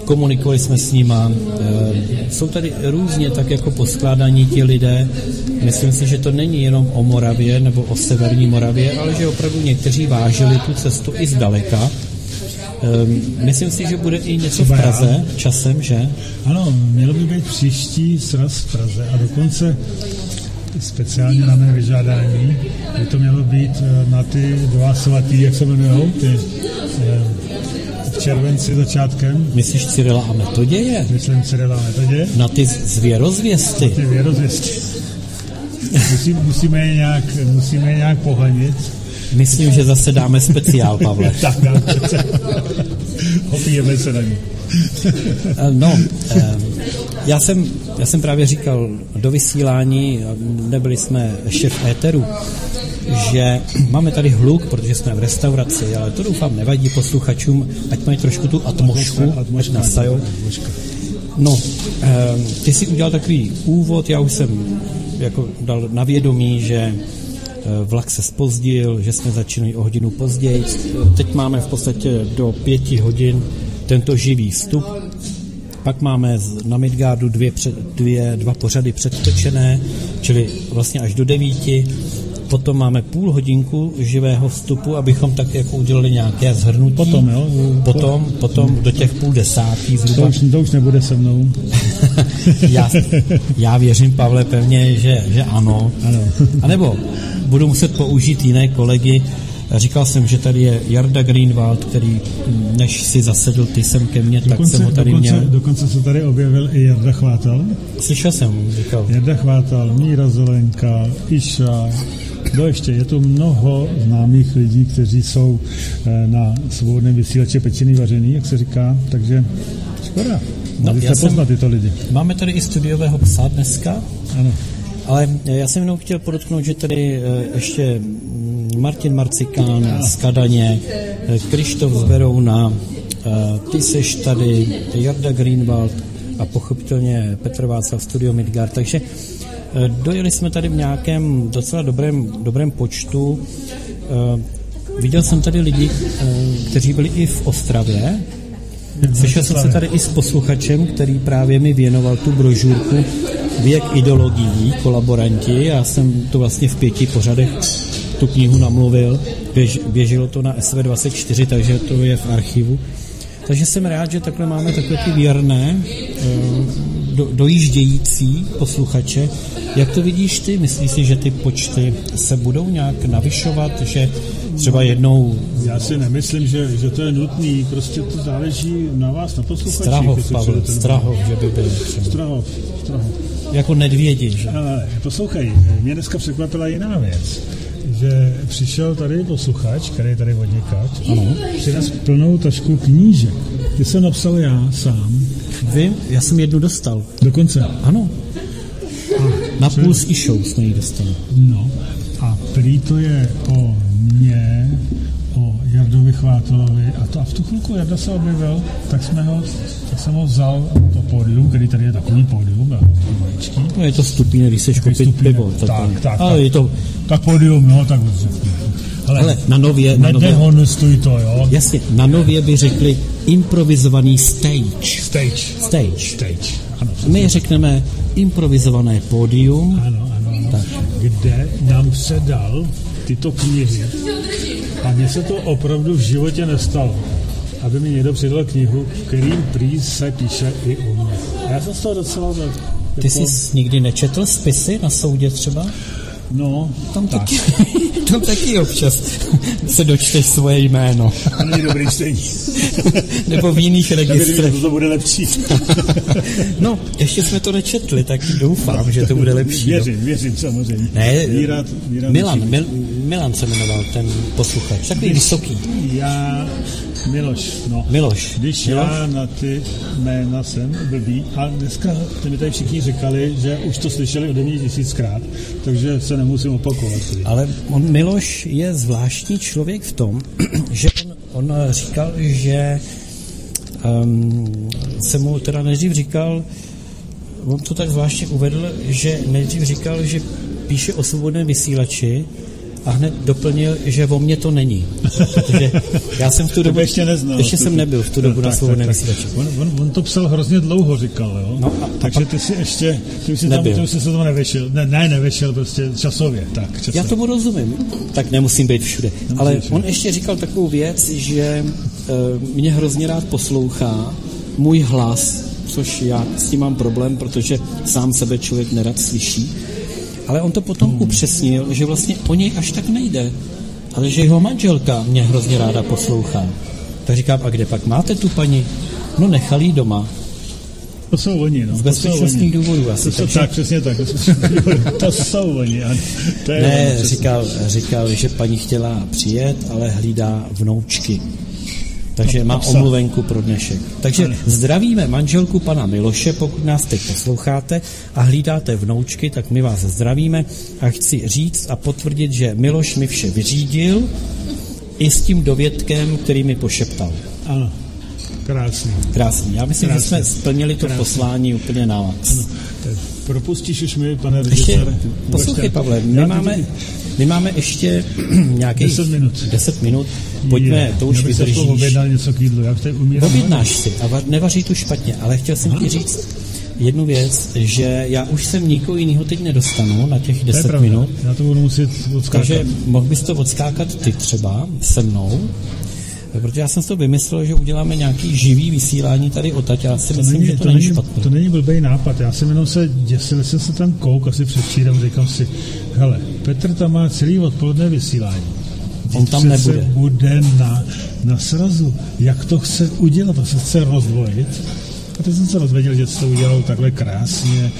komunikovali jsme s nima. Eh, jsou tady různě tak jako poskládaní ti lidé. Myslím si, že to není jenom o Moravě nebo o severní Moravě, ale že opravdu někteří vážili tu cestu i zdaleka. Ehm, myslím si, že bude i něco v Praze časem, že? Ano, mělo by být příští sraz v Praze a dokonce speciálně na mé vyžádání by to mělo být eh, na ty dva svatý, jak se jmenují, ty v červenci začátkem. Myslíš Cyrila a Metoděje? Myslím Cyrila a Metoděje. Na ty zvěrozvěsty. Na ty věrozvěsty. Musí, musíme, je nějak, musíme je nějak pohanit. Myslím, že zase dáme speciál, Pavle. tak dáme Opijeme se na ní. Eh, no, eh, já jsem, já jsem právě říkal do vysílání, nebyli jsme v éteru, že máme tady hluk, protože jsme v restauraci, ale to doufám nevadí posluchačům, ať mají trošku tu atmosféru, ať nasajou. No, eh, ty jsi udělal takový úvod, já už jsem jako dal na vědomí, že vlak se spozdil, že jsme začínali o hodinu později. Teď máme v podstatě do pěti hodin tento živý vstup. Pak máme na Midgardu dvě, dvě, dva pořady předtočené, čili vlastně až do devíti potom máme půl hodinku živého vstupu, abychom tak jako udělali nějaké zhrnutí. Potom, jo? Potom, potom do těch půl desátý zhruba. To už, to už nebude se mnou. já, já věřím, Pavle, pevně, že, že ano. ano. A nebo budu muset použít jiné kolegy, Říkal jsem, že tady je Jarda Greenwald, který než si zasedl ty sem ke mně, dokonce, tak jsem ho tady dokonce, měl. Dokonce se tady objevil i Jarda Chvátal. Slyšel jsem, říkal. Jarda Chvátal, Míra Zelenka, Iša, kdo ještě? Je tu mnoho známých lidí, kteří jsou eh, na svobodném vysílači pečený vařený, jak se říká, takže škoda. No, já jsem, poznat tyto lidi. Máme tady i studiového psa dneska. Ano. Ale já jsem jenom chtěl podotknout, že tady eh, ještě mm, Martin Marcikán z Kadaně, eh, Krištof z Berouna, ty seš tady, Jarda Greenwald a pochopitelně Petr Václav Studio Midgard. Takže Eh, dojeli jsme tady v nějakém docela dobrém, dobrém počtu. Eh, viděl jsem tady lidi, eh, kteří byli i v Ostravě. Slyšel jsem se tady i s posluchačem, který právě mi věnoval tu brožurku Věk ideologií, kolaboranti. Já jsem to vlastně v pěti pořadech tu knihu namluvil. Běž, běželo to na SV24, takže to je v archivu. Takže jsem rád, že takhle máme takové ty věrné, do, dojíždějící posluchače, jak to vidíš ty? Myslíš si, že ty počty se budou nějak navyšovat, že třeba jednou... Já si nemyslím, že, že to je nutný, prostě to záleží na vás, na posluchačích. Strahov, Pavel, Strahov, že by byl třeba. Strahov, Strahov. Jako nedvědi, že? Ale poslouchej, mě dneska překvapila jiná věc že přišel tady posluchač, který je tady odněkat, ano. přines plnou tašku knížek. Ty jsem napsal já sám. Vím, já jsem jednu dostal. Dokonce. Ano. Na půl s Išou jsme ji dostali. No. A prý to je o mě, o Jardovi Chvátelovi a to a v tu chvilku Jarda se objevil, tak jsme ho, tak jsem ho vzal na to pódium, který tady je takový pódium, a. No je to stupíne, když seš koupit pivo. Tak, tak, Ale tak. je to, Tak pódium, no, tak ale, ale na nově, na nově, nedehonestuj to, jo. jasně, na nově by řekli improvizovaný stage. Stage. Stage. Stage. Ano, My řekneme improvizované pódium. ano, ano, ano. kde nám předal tyto knihy. A mně se to opravdu v životě nestalo, aby mi někdo přidal knihu, kterým prý se píše i o mě. A já jsem z toho docela tak, Ty jako, jsi nikdy nečetl spisy na soudě třeba? No, Tam tak. taky, tam taky občas se dočteš svoje jméno. To není dobrý stejný. Nebo v jiných registrech. to bude lepší. No, ještě jsme to nečetli, tak doufám, že to bude lepší. no. Věřím, věřím samozřejmě. Ne, Víra, víra Milan. Mil, Milan se jmenoval ten posluchač, takový vysoký. Já, Miloš, no. Miloš. Když Miloš? já na ty jména jsem blbý a dneska ty mi tady všichni říkali, že už to slyšeli ode mě tisíckrát, takže se nemusím opakovat. Ale on, Miloš je zvláštní člověk v tom, že on, on říkal, že um, se mu teda nejdřív říkal, on to tak zvláštně uvedl, že nejdřív říkal, že píše o svobodném vysílači a hned doplnil, že o mně to není. Protože já jsem v tu dobu, ještě neznal. ještě jsem nebyl v tu dobu na svobodném vysílači. On, on, on, to psal hrozně dlouho, říkal, jo? No a- a Takže ty si ještě, ty už si tam, Nebyl. ty už si se tomu nevešel, ne, ne, nevešel, prostě časově, tak, časově. Já tomu rozumím, tak nemusím být všude. Ale všude. on ještě říkal takovou věc, že uh, mě hrozně rád poslouchá můj hlas, což já s tím mám problém, protože sám sebe člověk nerad slyší. Ale on to potom Hmm. upřesnil, že vlastně o něj až tak nejde, ale že jeho manželka mě hrozně ráda poslouchá. Tak říkám, a kde pak máte tu paní? No nechal jí doma. To jsou oni, no. Z to bezpečnostních jsou oni. důvodů asi. To jsou, takže- tak, přesně tak. to jsou oni, ano. To je Ne, říkal, říkal, že paní chtěla přijet, ale hlídá vnoučky. Takže má psa. omluvenku pro dnešek. Takže zdravíme manželku pana Miloše, pokud nás teď posloucháte a hlídáte vnoučky, tak my vás zdravíme a chci říct a potvrdit, že Miloš mi vše vyřídil i s tím dovědkem, který mi pošeptal. Ano, krásný. Krásný. Já myslím, Krásný. že jsme splnili to poslání úplně na max. Tak Propustíš už mi, pane režisére? poslouchej, Pavle, Já my máme, my máme ještě nějakých 10 minut. 10 minut. Pojďme, Je, to už já vydržíš. objednal něco k jídlu, já tady umírám. Objednáš si a va- nevaří tu špatně, ale chtěl jsem ti říct jednu věc, že já už jsem nikoho jiného teď nedostanu na těch To je 10 pravda. minut, Já to budu muset odskákat. takže mohl bys to odskákat ty třeba se mnou, protože já jsem si to vymyslel, že uděláme nějaký živý vysílání tady odtaď, já si to myslím, není, že to, to, není špatné. to není blbý nápad. Já jsem jenom se děsil, jsem se tam kouk asi předčírem, říkám si, hele, Petr tam má celý odpoledne vysílání. On tam Přece nebude. bude na, na srazu. Jak to chce udělat? To se chce rozdvojit. A teď jsem se rozvěděl, že to udělal takhle krásně,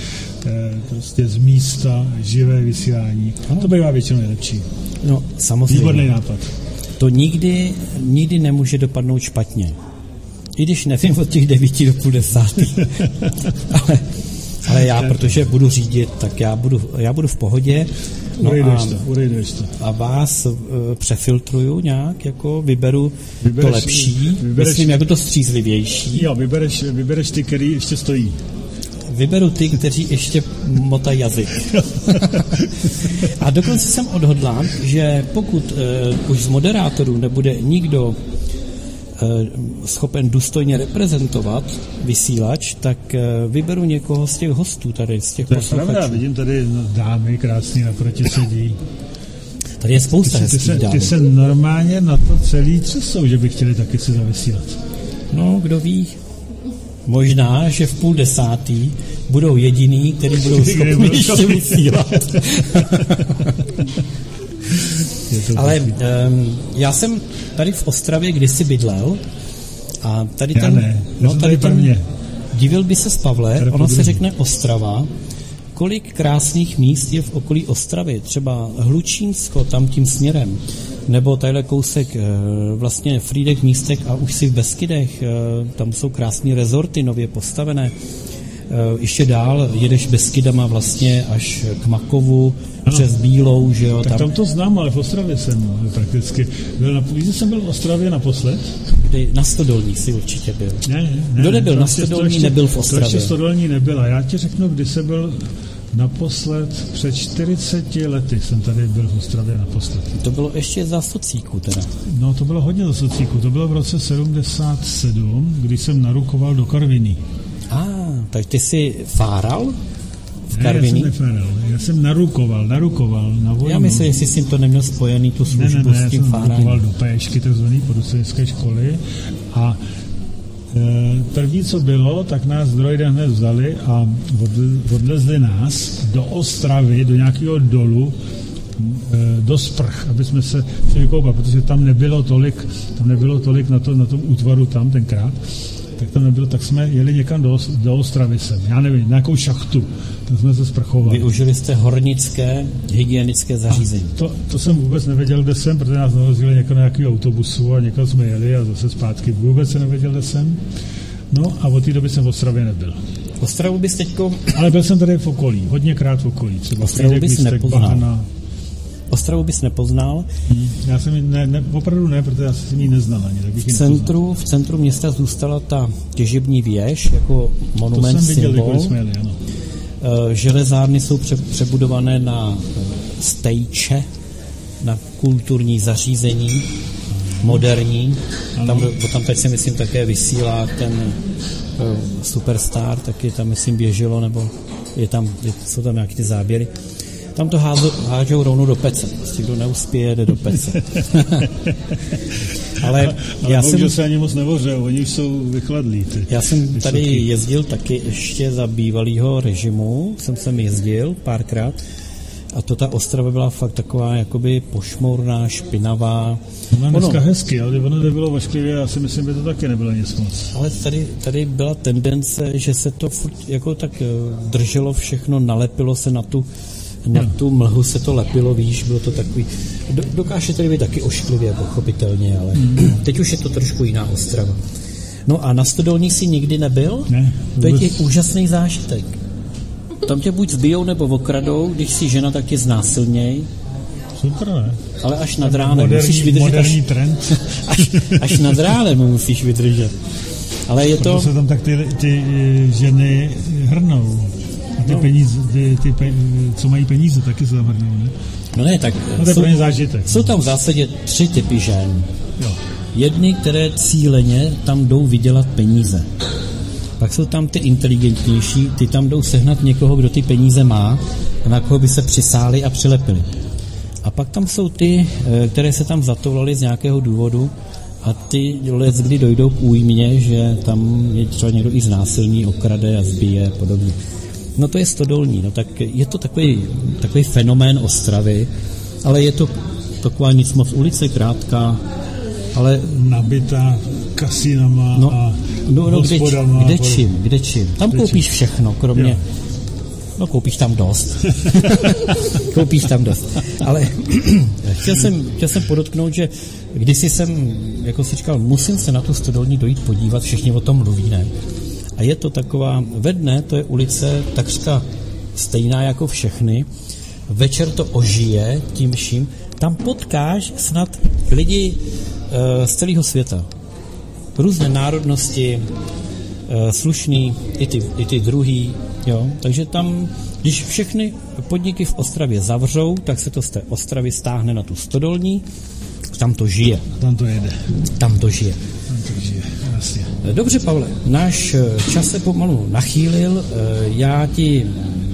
eh, prostě z místa, živé vysílání. To bývá většinou nejlepší. No, Výborný samozřejmě. nápad. To nikdy, nikdy nemůže dopadnout špatně. I když nevím od těch devíti do půl desátý. ale, ale já, protože budu řídit, tak já budu, já budu v pohodě. No Urejdeš a, to, urejdeš to. a vás uh, přefiltruju nějak, jako vyberu Vybereš- to lepší, vybereš- myslím jako to střízlivější. Jo, vybereš, vybereš ty, který ještě stojí. Vyberu ty, kteří ještě motají jazyk. a dokonce jsem odhodlán, že pokud uh, už z moderátorů nebude nikdo eh, schopen důstojně reprezentovat vysílač, tak eh, vyberu někoho z těch hostů tady, z těch To je pravda, posluchačů. vidím tady no, dámy krásný naproti sedí. Tady je spousta Ty, hezkých se, dám. ty se normálně na to celý třesou, že by chtěli taky si zavysílat. No, kdo ví. Možná, že v půl desátý budou jediný, který budou schopni ještě vysílat. Ale um, já jsem tady v Ostravě kdysi bydlel a tady Já ten, ne, no tady tady ten, prvně. divil by se z Pavle, Tady ono se řekne Ostrava, kolik krásných míst je v okolí Ostravy, třeba Hlučínsko, tam tím směrem, Nebo tadyhle kousek vlastně Frídek místek a už si v Beskydech, tam jsou krásné rezorty nově postavené. Ještě dál jedeš Beskydama vlastně až k Makovu, ano. přes Bílou, že jo. Tak tam, tam to znám, ale v Ostravě jsem prakticky byl. Na, když jsem byl v Ostravě naposled? Kdy, na Stodolní si určitě byl. Ne, ne. Kdo nebyl na Stodolní, ještě, nebyl v Ostravě. To ještě Stodolní nebyla. Já ti řeknu, kdy jsem byl Naposled před 40 lety jsem tady byl v Ostravě naposled. To bylo ještě za socíku teda. No to bylo hodně za socíku. To bylo v roce 77, kdy jsem narukoval do Karviny. A, ah, tak ty jsi fáral? v Karviní? Ne, já jsem neféral, já jsem narukoval, narukoval na vojnu. Já myslím, jestli jsi to neměl spojený tu službu ne, ne, ne, s tím já jsem narukoval do péšky, takzvaný porucejické školy a První, co bylo, tak nás droidem hned vzali a odlezli nás do Ostravy, do nějakého dolu, e, do sprch, aby jsme se koupat, protože tam nebylo tolik, tam nebylo tolik na, to, na tom útvaru tam tenkrát tak to nebylo, tak jsme jeli někam do, do Ostravy sem, já nevím, nějakou šachtu, tam jsme se sprchovali. Využili jste hornické hygienické zařízení. to, to jsem vůbec nevěděl, kde jsem, protože nás navozili někam na nějaký autobusu a někam jsme jeli a zase zpátky. Vůbec jsem nevěděl, kde jsem. No a od té doby jsem v Ostravě nebyl. Ostravu bys teďko... Ale byl jsem tady v okolí, hodněkrát v okolí. Třeba Ostravu bys nepoznal. Bahana, Ostravu bys nepoznal. Hmm, já jsem ne, ne, opravdu ne, protože já jsem ji neznal ani. Tak bych v, centru, v centru města zůstala ta těžební věž jako monument, to jsem viděl, symbol. Jsme jeli, ano. Eh, železárny jsou pře- přebudované na eh, stejče, na kulturní zařízení, moderní. Ano. Tam, tam teď si myslím také vysílá ten uh, Superstar, taky tam myslím běželo, nebo je tam, jsou tam nějaké ty záběry tam to hážou, hážou rovnou do pece. Prostě kdo neuspěje, jde do pece. ale, ale já jsem... se ani moc nevořil, oni už jsou vychladlí. Ty já jsem vysoký. tady jezdil taky ještě za bývalého režimu, jsem sem jezdil párkrát a to ta Ostrava byla fakt taková jakoby pošmourná, špinavá. Ona dneska ono, hezky, ale ono nebylo vašklivě, já si myslím, že to taky nebylo nic moc. Ale tady, tady byla tendence, že se to furt jako tak eh, drželo všechno, nalepilo se na tu na tu mlhu se to lepilo, víš, bylo to takový, do, dokáže tedy být taky ošklivě, pochopitelně, ale mm. teď už je to trošku jiná ostrava. No a na Stodolní si nikdy nebyl? Ne. To je těch úžasný zážitek. Tam tě buď zbijou nebo okradou, když si žena, tak tě znásilněj. Super, ne? Ale až nad ránem moderní, musíš vydržet. Moderní až, trend. Až, až nad ránem musíš vydržet. Ale je Proto to... se tam tak ty, ty ženy hrnou. A ty no. peníze, ty, ty pe, co mají peníze, taky se tam hrnou, ne? No ne, tak no, jsou, zážitek. jsou tam v zásadě tři typy žen. Jo. Jedny, které cíleně tam jdou vydělat peníze. Pak jsou tam ty inteligentnější, ty tam jdou sehnat někoho, kdo ty peníze má na koho by se přisáli a přilepili. A pak tam jsou ty, eh, které se tam zatoulaly z nějakého důvodu a ty let, kdy dojdou k újmě, že tam je třeba někdo i znásilní, okrade a zbije a podobně. No to je stodolní, no tak je to takový, takový fenomén Ostravy, ale je to taková nic moc ulice krátká, ale... Nabitá kasinama no, a no, no, kde, kde čím, kde čím. Tam kde koupíš čím? všechno, kromě... Jo. No koupíš tam dost. koupíš tam dost. Ale chtěl jsem, chtěl jsem podotknout, že když jsem, jako si říkal, musím se na tu stodolní dojít podívat, všichni o tom mluví, ne? A je to taková, ve dne to je ulice takřka stejná jako všechny, večer to ožije tím vším, tam potkáš snad lidi e, z celého světa. Různé národnosti, e, slušný, i ty, i ty druhý, jo. Takže tam, když všechny podniky v Ostravě zavřou, tak se to z té Ostravy stáhne na tu stodolní, tam to žije. Tam to jede. Tam to žije. Jasně. Dobře, Pavle, náš eh, čas se pomalu nachýlil. Eh, já ti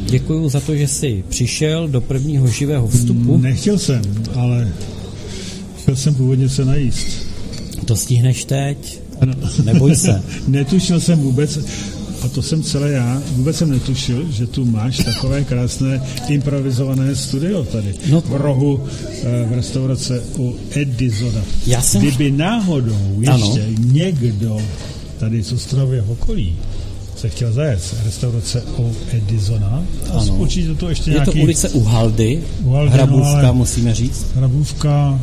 děkuji za to, že jsi přišel do prvního živého vstupu. Nechtěl jsem, ale chtěl jsem původně se najíst. To stihneš teď? No. Neboj se. Netušil jsem vůbec, a to jsem celé já, vůbec jsem netušil, že tu máš takové krásné improvizované studio tady no. v rohu eh, v restaurace u Edisona. Já jsem... Kdyby náhodou ještě ano. někdo tady z Ostrovy okolí se chtěl zajet restaurace u Edisona. Ano. Určitě to ještě Je nějaký... to ulice u Haldy, Haldy Hrabůvka, no, musíme říct. Hrabůvka,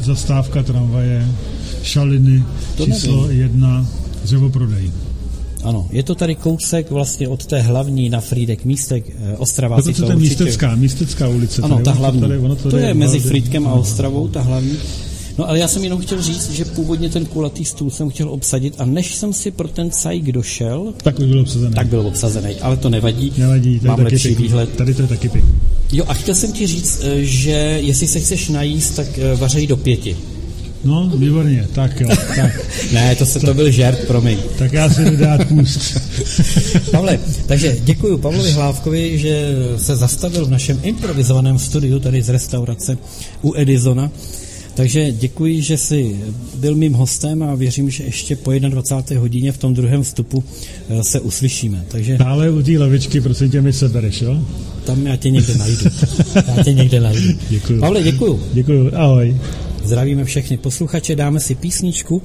zastávka tramvaje Šaliny, To číslo nevím. jedna, dřevoprodej. Ano, je to tady kousek vlastně od té hlavní na Frýdek místek eh, Ostrava. Dokonce to to je určitě- místecká, místecká ulice. Ano, tady, ta to hlavní. Tady, ono to, to tady je mezi Frýdkem a. Ostravou, ta hlavní. No ale já jsem jenom chtěl říct, že původně ten kulatý stůl jsem chtěl obsadit a než jsem si pro ten cajk došel, Tak byl obsazený. tak byl obsazený, ale to nevadí. Nevadí, tady Mám taky lepší pěkný. výhled. Tady to je taky pěkný. Jo a chtěl jsem ti říct, eh, že jestli se chceš najíst, tak eh, vařej do pěti. No, výborně, tak jo, tak. Ne, to se to byl žert, promiň. Tak já si jdu dát půst. Pavle, takže děkuji Pavlovi Hlávkovi, že se zastavil v našem improvizovaném studiu tady z restaurace u Edisona. Takže děkuji, že jsi byl mým hostem a věřím, že ještě po 21. hodině v tom druhém vstupu eh, se uslyšíme. Takže Dále u té lavičky, prosím tě, mi sebereš, jo? tam já tě někde najdu. Já tě někde najdu. Děkuju. Pavle, děkuji. Děkuju, ahoj. Zdravíme všechny posluchače, dáme si písničku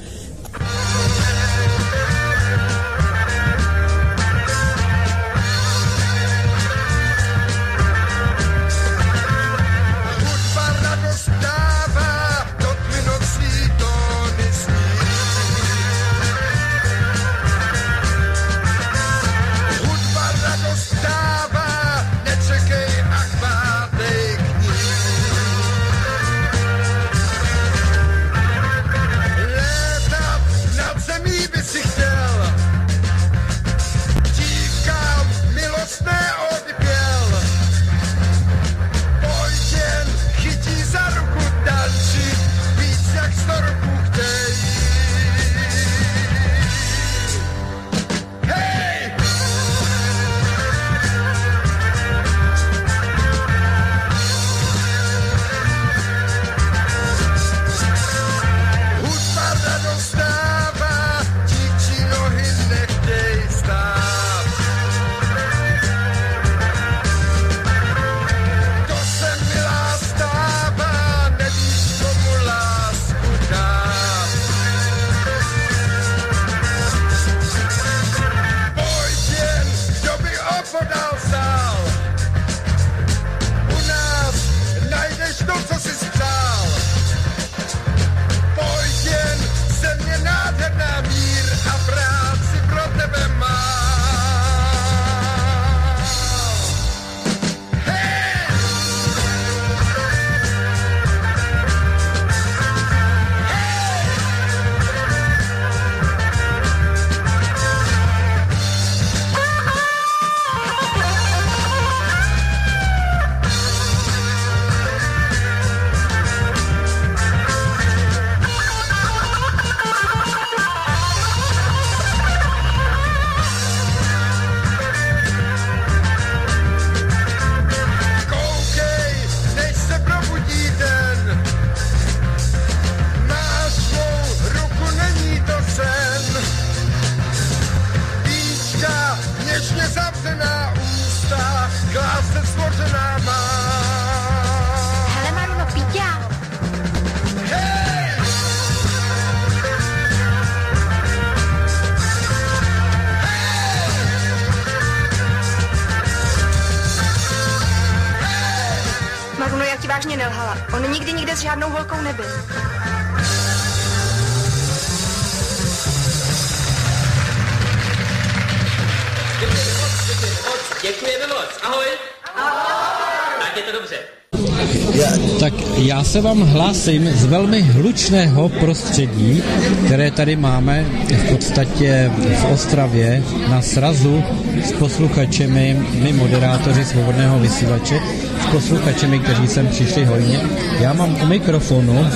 se vám hlásím z velmi hlučného prostředí, které tady máme v podstatě v Ostravě na srazu s posluchačemi, my moderátoři svobodného vysílače, s posluchačemi, kteří sem přišli hojně. Já mám u mikrofonu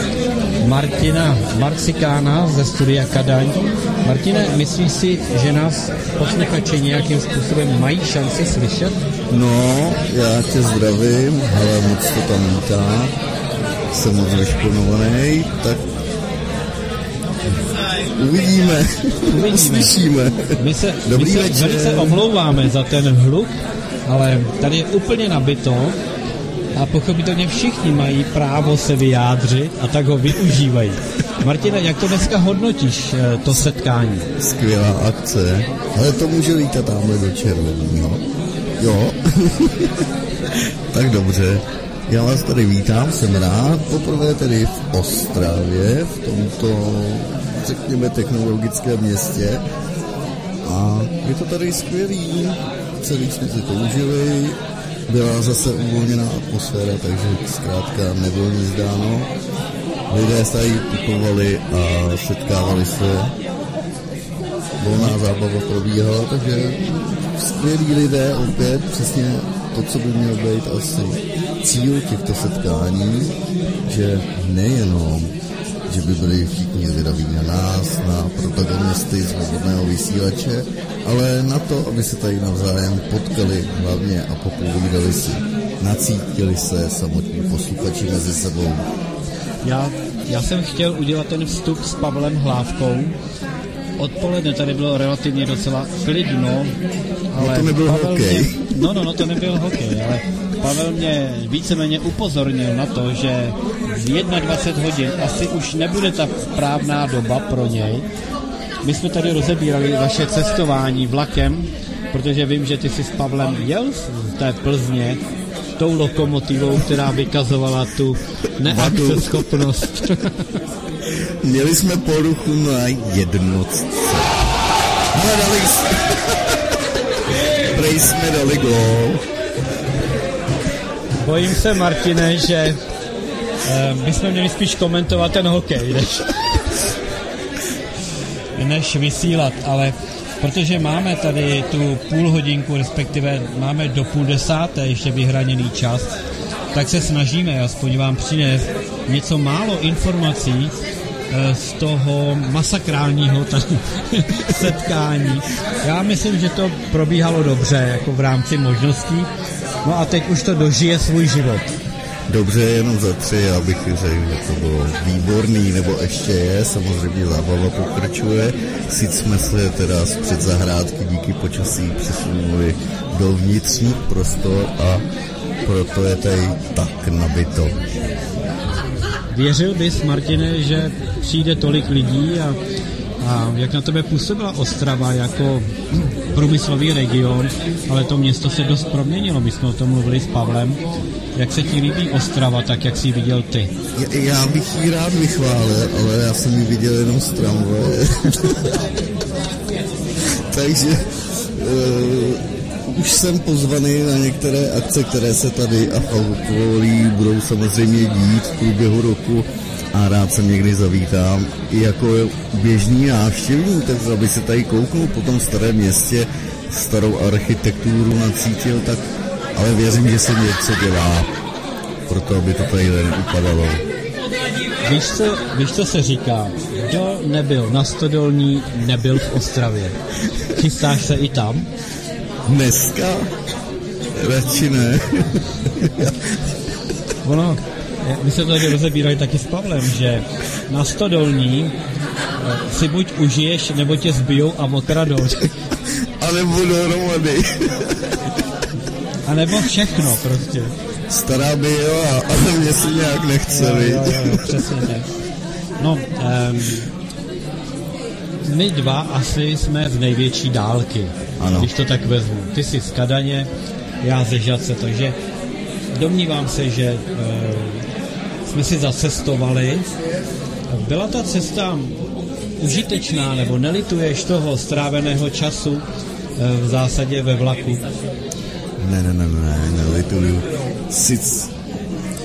Martina Marcikána ze studia Kadaň. Martine, myslíš si, že nás posluchači nějakým způsobem mají šanci slyšet? No, já tě zdravím, ale moc to tam lítá. Jsem moc vyšponovaný, tak uvidíme, Uvidíme. uslyšíme. My se, Dobrý my se večer. velice omlouváme za ten hluk, ale tady je úplně nabito a pochopitelně všichni mají právo se vyjádřit a tak ho využívají. Martina, jak to dneska hodnotíš, eh, to setkání? Skvělá akce, ale to může lítat tamhle do červeného. Jo, tak dobře. Já vás tady vítám, jsem rád, poprvé tedy v Ostravě, v tomto, řekněme, technologickém městě. A je to tady skvělý, celý jsme si to užili, byla zase uvolněná atmosféra, takže zkrátka nebylo nic dáno. Lidé se tady kupovali a setkávali se. Volná zábava probíhala, takže skvělí lidé opět, přesně to, co by měl být asi cíl těchto setkání, že nejenom, že by byli všichni zvědaví na nás, na protagonisty svobodného vysílače, ale na to, aby se tady navzájem potkali hlavně a popovídali si. Nacítili se samotní posluchači mezi sebou. Já, já jsem chtěl udělat ten vstup s Pavlem Hlávkou. Odpoledne tady bylo relativně docela klidno, ale No to nebyl Pavel hokej. Mě, no, no, no, to nebyl hokej, ale Pavel mě víceméně upozornil na to, že v 21 hodin asi už nebude ta správná doba pro něj. My jsme tady rozebírali vaše cestování vlakem, protože vím, že ty jsi s Pavlem jel z té Plzně tou lokomotivou, která vykazovala tu neakceschopnost. Měli jsme poruchu na jednotce. Hledali jsme... Prej jsme dali gól. Bojím se, Martine, že eh, bychom měli spíš komentovat ten hokej, než, než vysílat, ale protože máme tady tu půl hodinku, respektive máme do půl desáté ještě vyhraněný čas, tak se snažíme aspoň vám přinést něco málo informací eh, z toho masakrálního setkání. Já myslím, že to probíhalo dobře, jako v rámci možností. No a teď už to dožije svůj život. Dobře, jenom za tři, já bych řekl, že to bylo výborný, nebo ještě je, samozřejmě zábava pokračuje. Sice jsme se teda z předzahrádky díky počasí přesunuli do vnitřních prostor a proto je tady tak nabito. Věřil bys, Martine, že přijde tolik lidí a, a jak na tebe působila Ostrava jako průmyslový region, ale to město se dost proměnilo, my jsme o tom mluvili s Pavlem. Jak se ti líbí Ostrava, tak jak jsi ji viděl ty? Já, já bych ji rád vychválil, ale já jsem ji viděl jenom z tramvaje. Takže uh, už jsem pozvaný na některé akce, které se tady a okolí budou samozřejmě dít v průběhu roku a rád se někdy zavítám i jako běžný návštěvník, tak aby se tady kouknul po tom starém městě, starou architekturu nacítil, tak ale věřím, že se něco dělá proto, aby to tady neupadalo. Víš co, víš, co se říká? Kdo nebyl na Stodolní, nebyl v Ostravě. Chystáš se i tam? Dneska? Radši ne. Ono, my jsme to tady rozebírali taky s Pavlem, že na Stodolní eh, si buď užiješ, nebo tě zbijou a okradou. A nebo dohromady. A nebo všechno prostě. Stará by jo, a, a mě si nějak nechce, Jo, jo, jo, přesně tak. No, um, my dva asi jsme z největší dálky, Ano. když to tak vezmu. Ty jsi z Kadaně, já ze Žadce, takže domnívám se, že uh, jsme si zacestovali. Byla ta cesta užitečná, nebo nelituješ toho stráveného času uh, v zásadě ve vlaku? Ne, ne, ne, ne, nelituju. Sice,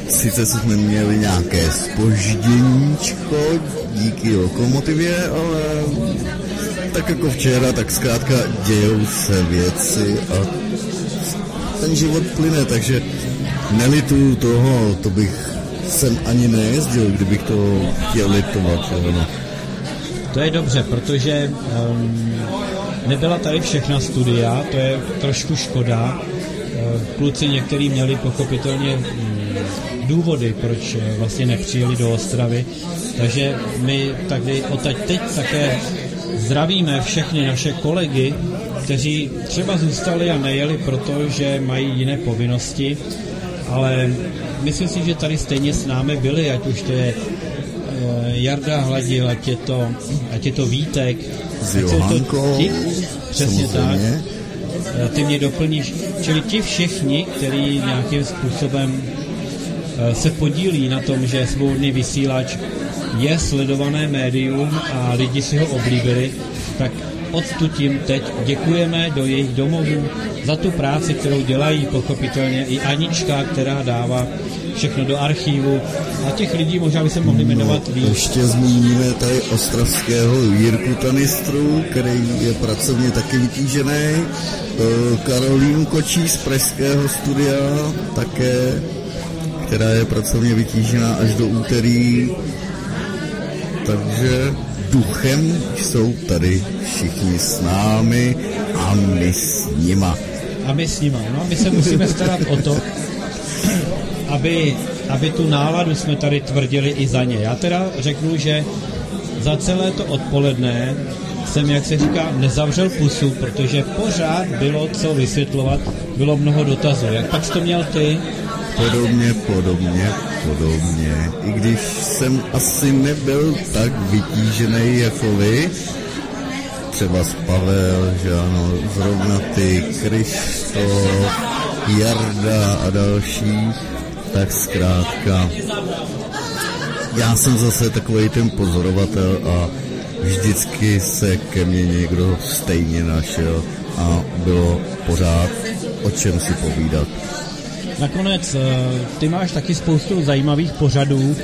sice jsme měli nějaké spožděníčko díky lokomotivě, ale tak jako včera, tak zkrátka dějou se věci a ten život plyne, takže nelituju toho, to bych sem ani nejezdil, kdybych to chtěl litovat. No. To je dobře, protože um, nebyla tady všechna studia, to je trošku škoda. Uh, kluci některý měli pochopitelně mm, důvody, proč eh, vlastně nepřijeli do Ostravy, takže my tady odtaď teď také zdravíme všechny naše kolegy, kteří třeba zůstali a nejeli, protože mají jiné povinnosti, ale myslím si, že tady stejně s námi byli, ať už to je eh, Jarda Hladil, ať je to, ať je to Vítek, S ať jsou to Johankou, ti, přesně tak, samozřejmě. Eh, ty mě doplníš, čili ti všichni, kteří nějakým způsobem eh, se podílí na tom, že svobodný vysílač je sledované médium a lidi si ho oblíbili, tak odtud jim teď děkujeme do jejich domovů za tu práci, kterou dělají, pochopitelně i Anička, která dává všechno do archívu a těch lidí možná by se mohli jmenovat víc. Ještě zmíníme tady ostravského Jirku Tanistru, který je pracovně taky vytížený. Eh, Karolínu Kočí z Pražského studia také, která je pracovně vytížená až do úterý. Takže duchem jsou tady všichni s námi a my s nima. A my s nima. No, my se musíme starat o to, aby, aby tu náladu jsme tady tvrdili i za ně. Já teda řeknu, že za celé to odpoledne jsem, jak se říká, nezavřel pusu, protože pořád bylo co vysvětlovat, bylo mnoho dotazů. Jak pak to měl ty? Podobně, podobně, podobně. I když jsem asi nebyl tak vytížený jako vy, třeba z Pavel, že ano, zrovna ty, Krištof, Jarda a další, tak zkrátka. Já jsem zase takový ten pozorovatel a vždycky se ke mně někdo stejně našel a bylo pořád o čem si povídat. Nakonec, eh, ty máš taky spoustu zajímavých pořadů.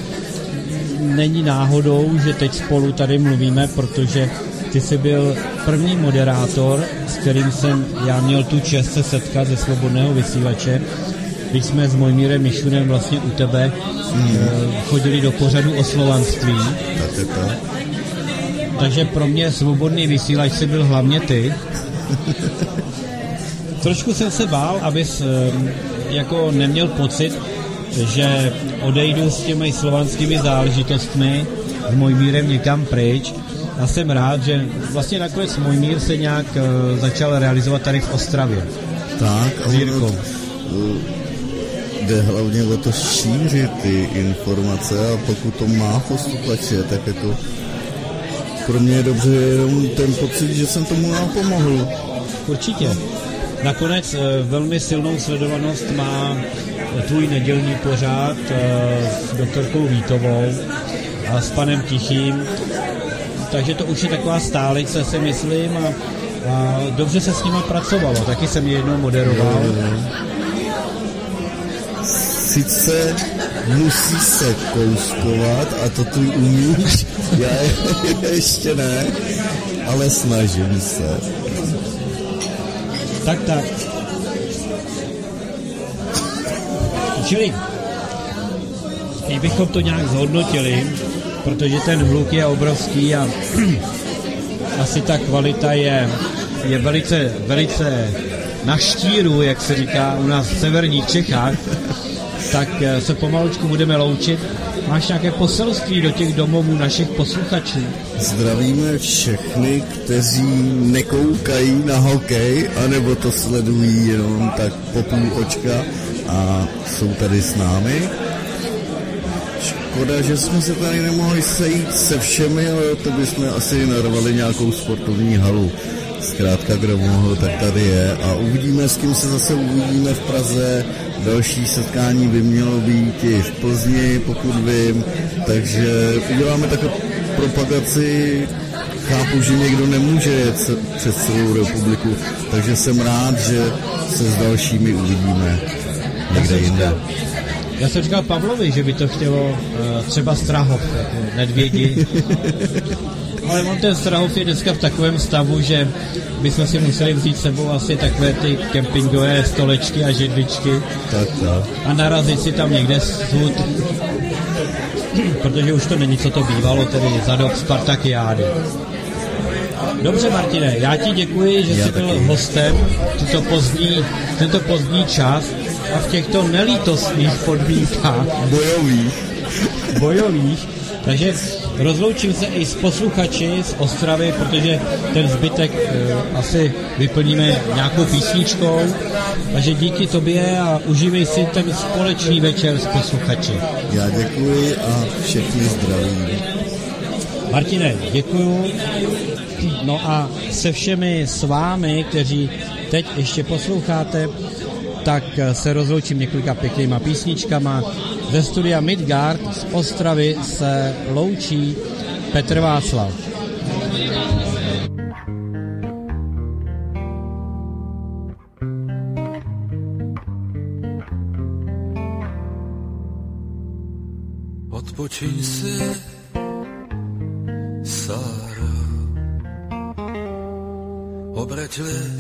Není náhodou, že teď spolu tady mluvíme, protože ty jsi byl první moderátor, s kterým jsem já měl tu čest se setkat ze svobodného vysílače, když jsme s Mojmírem Mišunem vlastně u tebe mm. chodili do pořadu o slovanství. Tak je to. Takže pro mě svobodný vysílač si byl hlavně ty. Trošku jsem se bál, abys eh, jako neměl pocit, že odejdu s těmi slovanskými záležitostmi s Mojmírem někam pryč. A jsem rád, že vlastně nakonec Mojmír se nějak uh, začal realizovat tady v Ostravě. Tak, a S Jirkou. uh, jde hlavně o to šířit ty informace a pokud to má posluchače, tak jako pro mě je dobře jenom ten pocit, že jsem tomu napomohl. Určitě. Nakonec eh, velmi silnou sledovanost má eh, tvůj nedělní pořád eh, s doktorkou Vítovou a s panem Tichým. Takže to už je taková stálice, si myslím, a, a dobře se s nima pracovalo. Taky jsem je jednou moderoval. Sice musí se kouskovat a to ty umíš, já ještě ne, ale snažím se. Tak, tak. Čili, když bychom to nějak zhodnotili, protože ten hluk je obrovský a asi ta kvalita je, je velice, velice na štíru, jak se říká u nás v severních Čechách, tak eh, se pomalučku budeme loučit. Máš nějaké poselství do těch domovů našich posluchačů? Zdravíme všechny, kteří nekoukají na hokej, anebo to sledují jenom tak po půl očka a jsou tady s námi. Škoda, že jsme se tady nemohli sejít se všemi, ale to bychom asi narvali nějakou sportovní halu. Zkrátka, kdo mohl, tak tady je. A uvidíme, s kým se zase uvidíme v Praze. Další setkání by mělo být i v Plzni, pokud vím. Takže uděláme takovou propagaci. Chápu, že někdo nemůže jet přes celou republiku, takže jsem rád, že se s dalšími uvidíme někde jinde. Já jsem říkal Pavlovi, že by to chtělo uh, třeba Strahov, jako Nedvědi. Ale on ten Strahov je dneska v takovém stavu, že bychom si museli vzít sebou asi takové ty kempingové stolečky a židličky Tak, tak. a narazit si tam někde sud. Protože už to není, co to bývalo, tedy za dob Spartakiády. Dobře, Martine, já ti děkuji, že Já jsi byl taky. hostem tuto pozdní, tento pozdní čas a v těchto nelítostných podmínkách Bojový. bojových. Takže rozloučím se i s posluchači z Ostravy, protože ten zbytek e, asi vyplníme nějakou písničkou. Takže díky tobě a užívej si ten společný večer s posluchači. Já děkuji a všechny zdravím. Martine, děkuju. No a se všemi s vámi, kteří teď ještě posloucháte, tak eh, se rozloučím několika pěknýma písničkama. Ze studia Midgard z Ostravy se loučí Petr Václav. Odpočiň si, Sára, obrať lid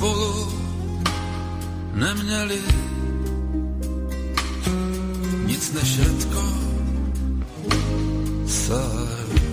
spolu neměli nic než Redko Sár.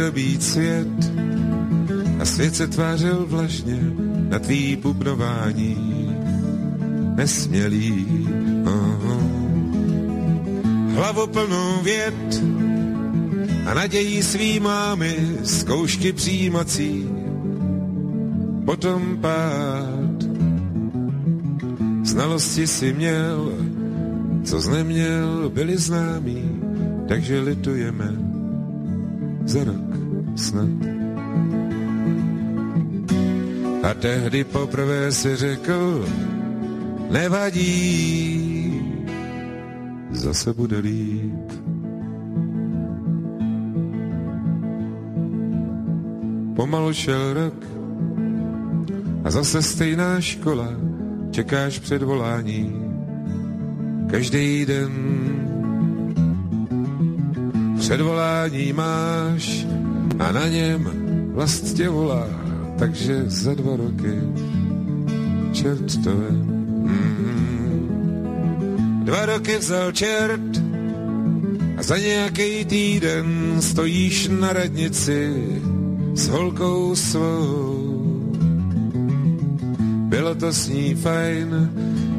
Dobít svět a svět se tvářil vlažně na tvý bubnování. Nesmělý, uh-huh. hlavu plnou věd a nadějí svý mámy zkoušky přijímací. Potom pád, znalosti si měl, co jsi neměl, byli známí, takže litujeme za rok snad. A tehdy poprvé si řekl, nevadí, zase bude líp. Pomalu šel rok a zase stejná škola, čekáš před volání. Každý den předvolání máš a na něm vlast tě volá, takže za dva roky čert to je. Mm-hmm. Dva roky vzal čert a za nějaký týden stojíš na radnici s holkou svou. Bylo to s ní fajn,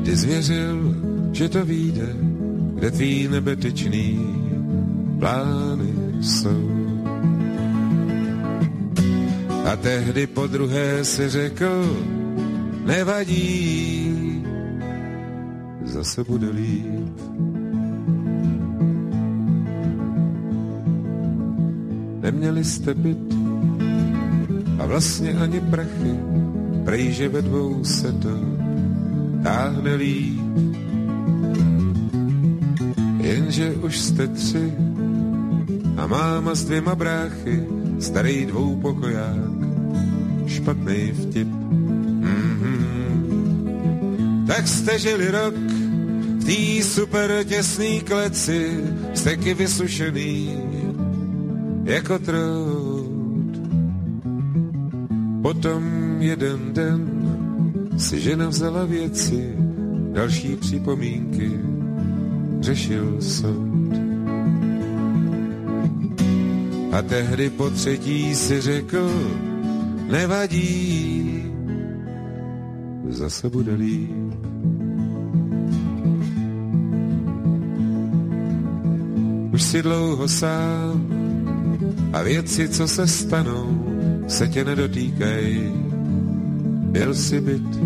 ty zvěřil, že to vyjde, kde tvý nebetečný plány jsou. A tehdy po druhé si řekl, nevadí, zase bude líp. Neměli jste byt a vlastně ani prachy, prej, že ve dvou se to táhne líp. Jenže už jste tři a máma s dvěma bráchy, starý dvoupokoják, špatný vtip. Mm-hmm. Tak jste žili rok v tý super těsný kleci, steky vysušený jako trout. Potom jeden den si žena vzala věci, další připomínky řešil soud. A tehdy po třetí si řekl, nevadí, zase bude líp. Už si dlouho sám a věci, co se stanou, se tě nedotýkají. Byl si byt,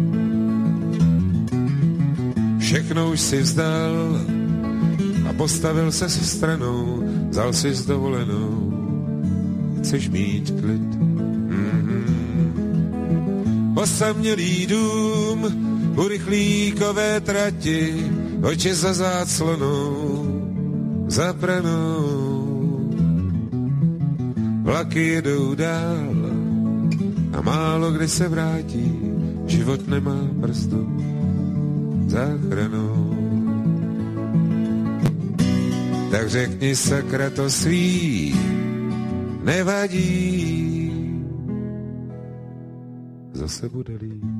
všechno už si vzdal a postavil se s stranou, vzal si s dovolenou, chceš mít klid. Mm-hmm. Osamělý dům, urychlíkové trati, oči za záclonou, za pranou. Vlaky jedou dál a málo kdy se vrátí, život nemá brzdu záchranou. Tak řekni sakra to svý, nevadí, zase bude líp.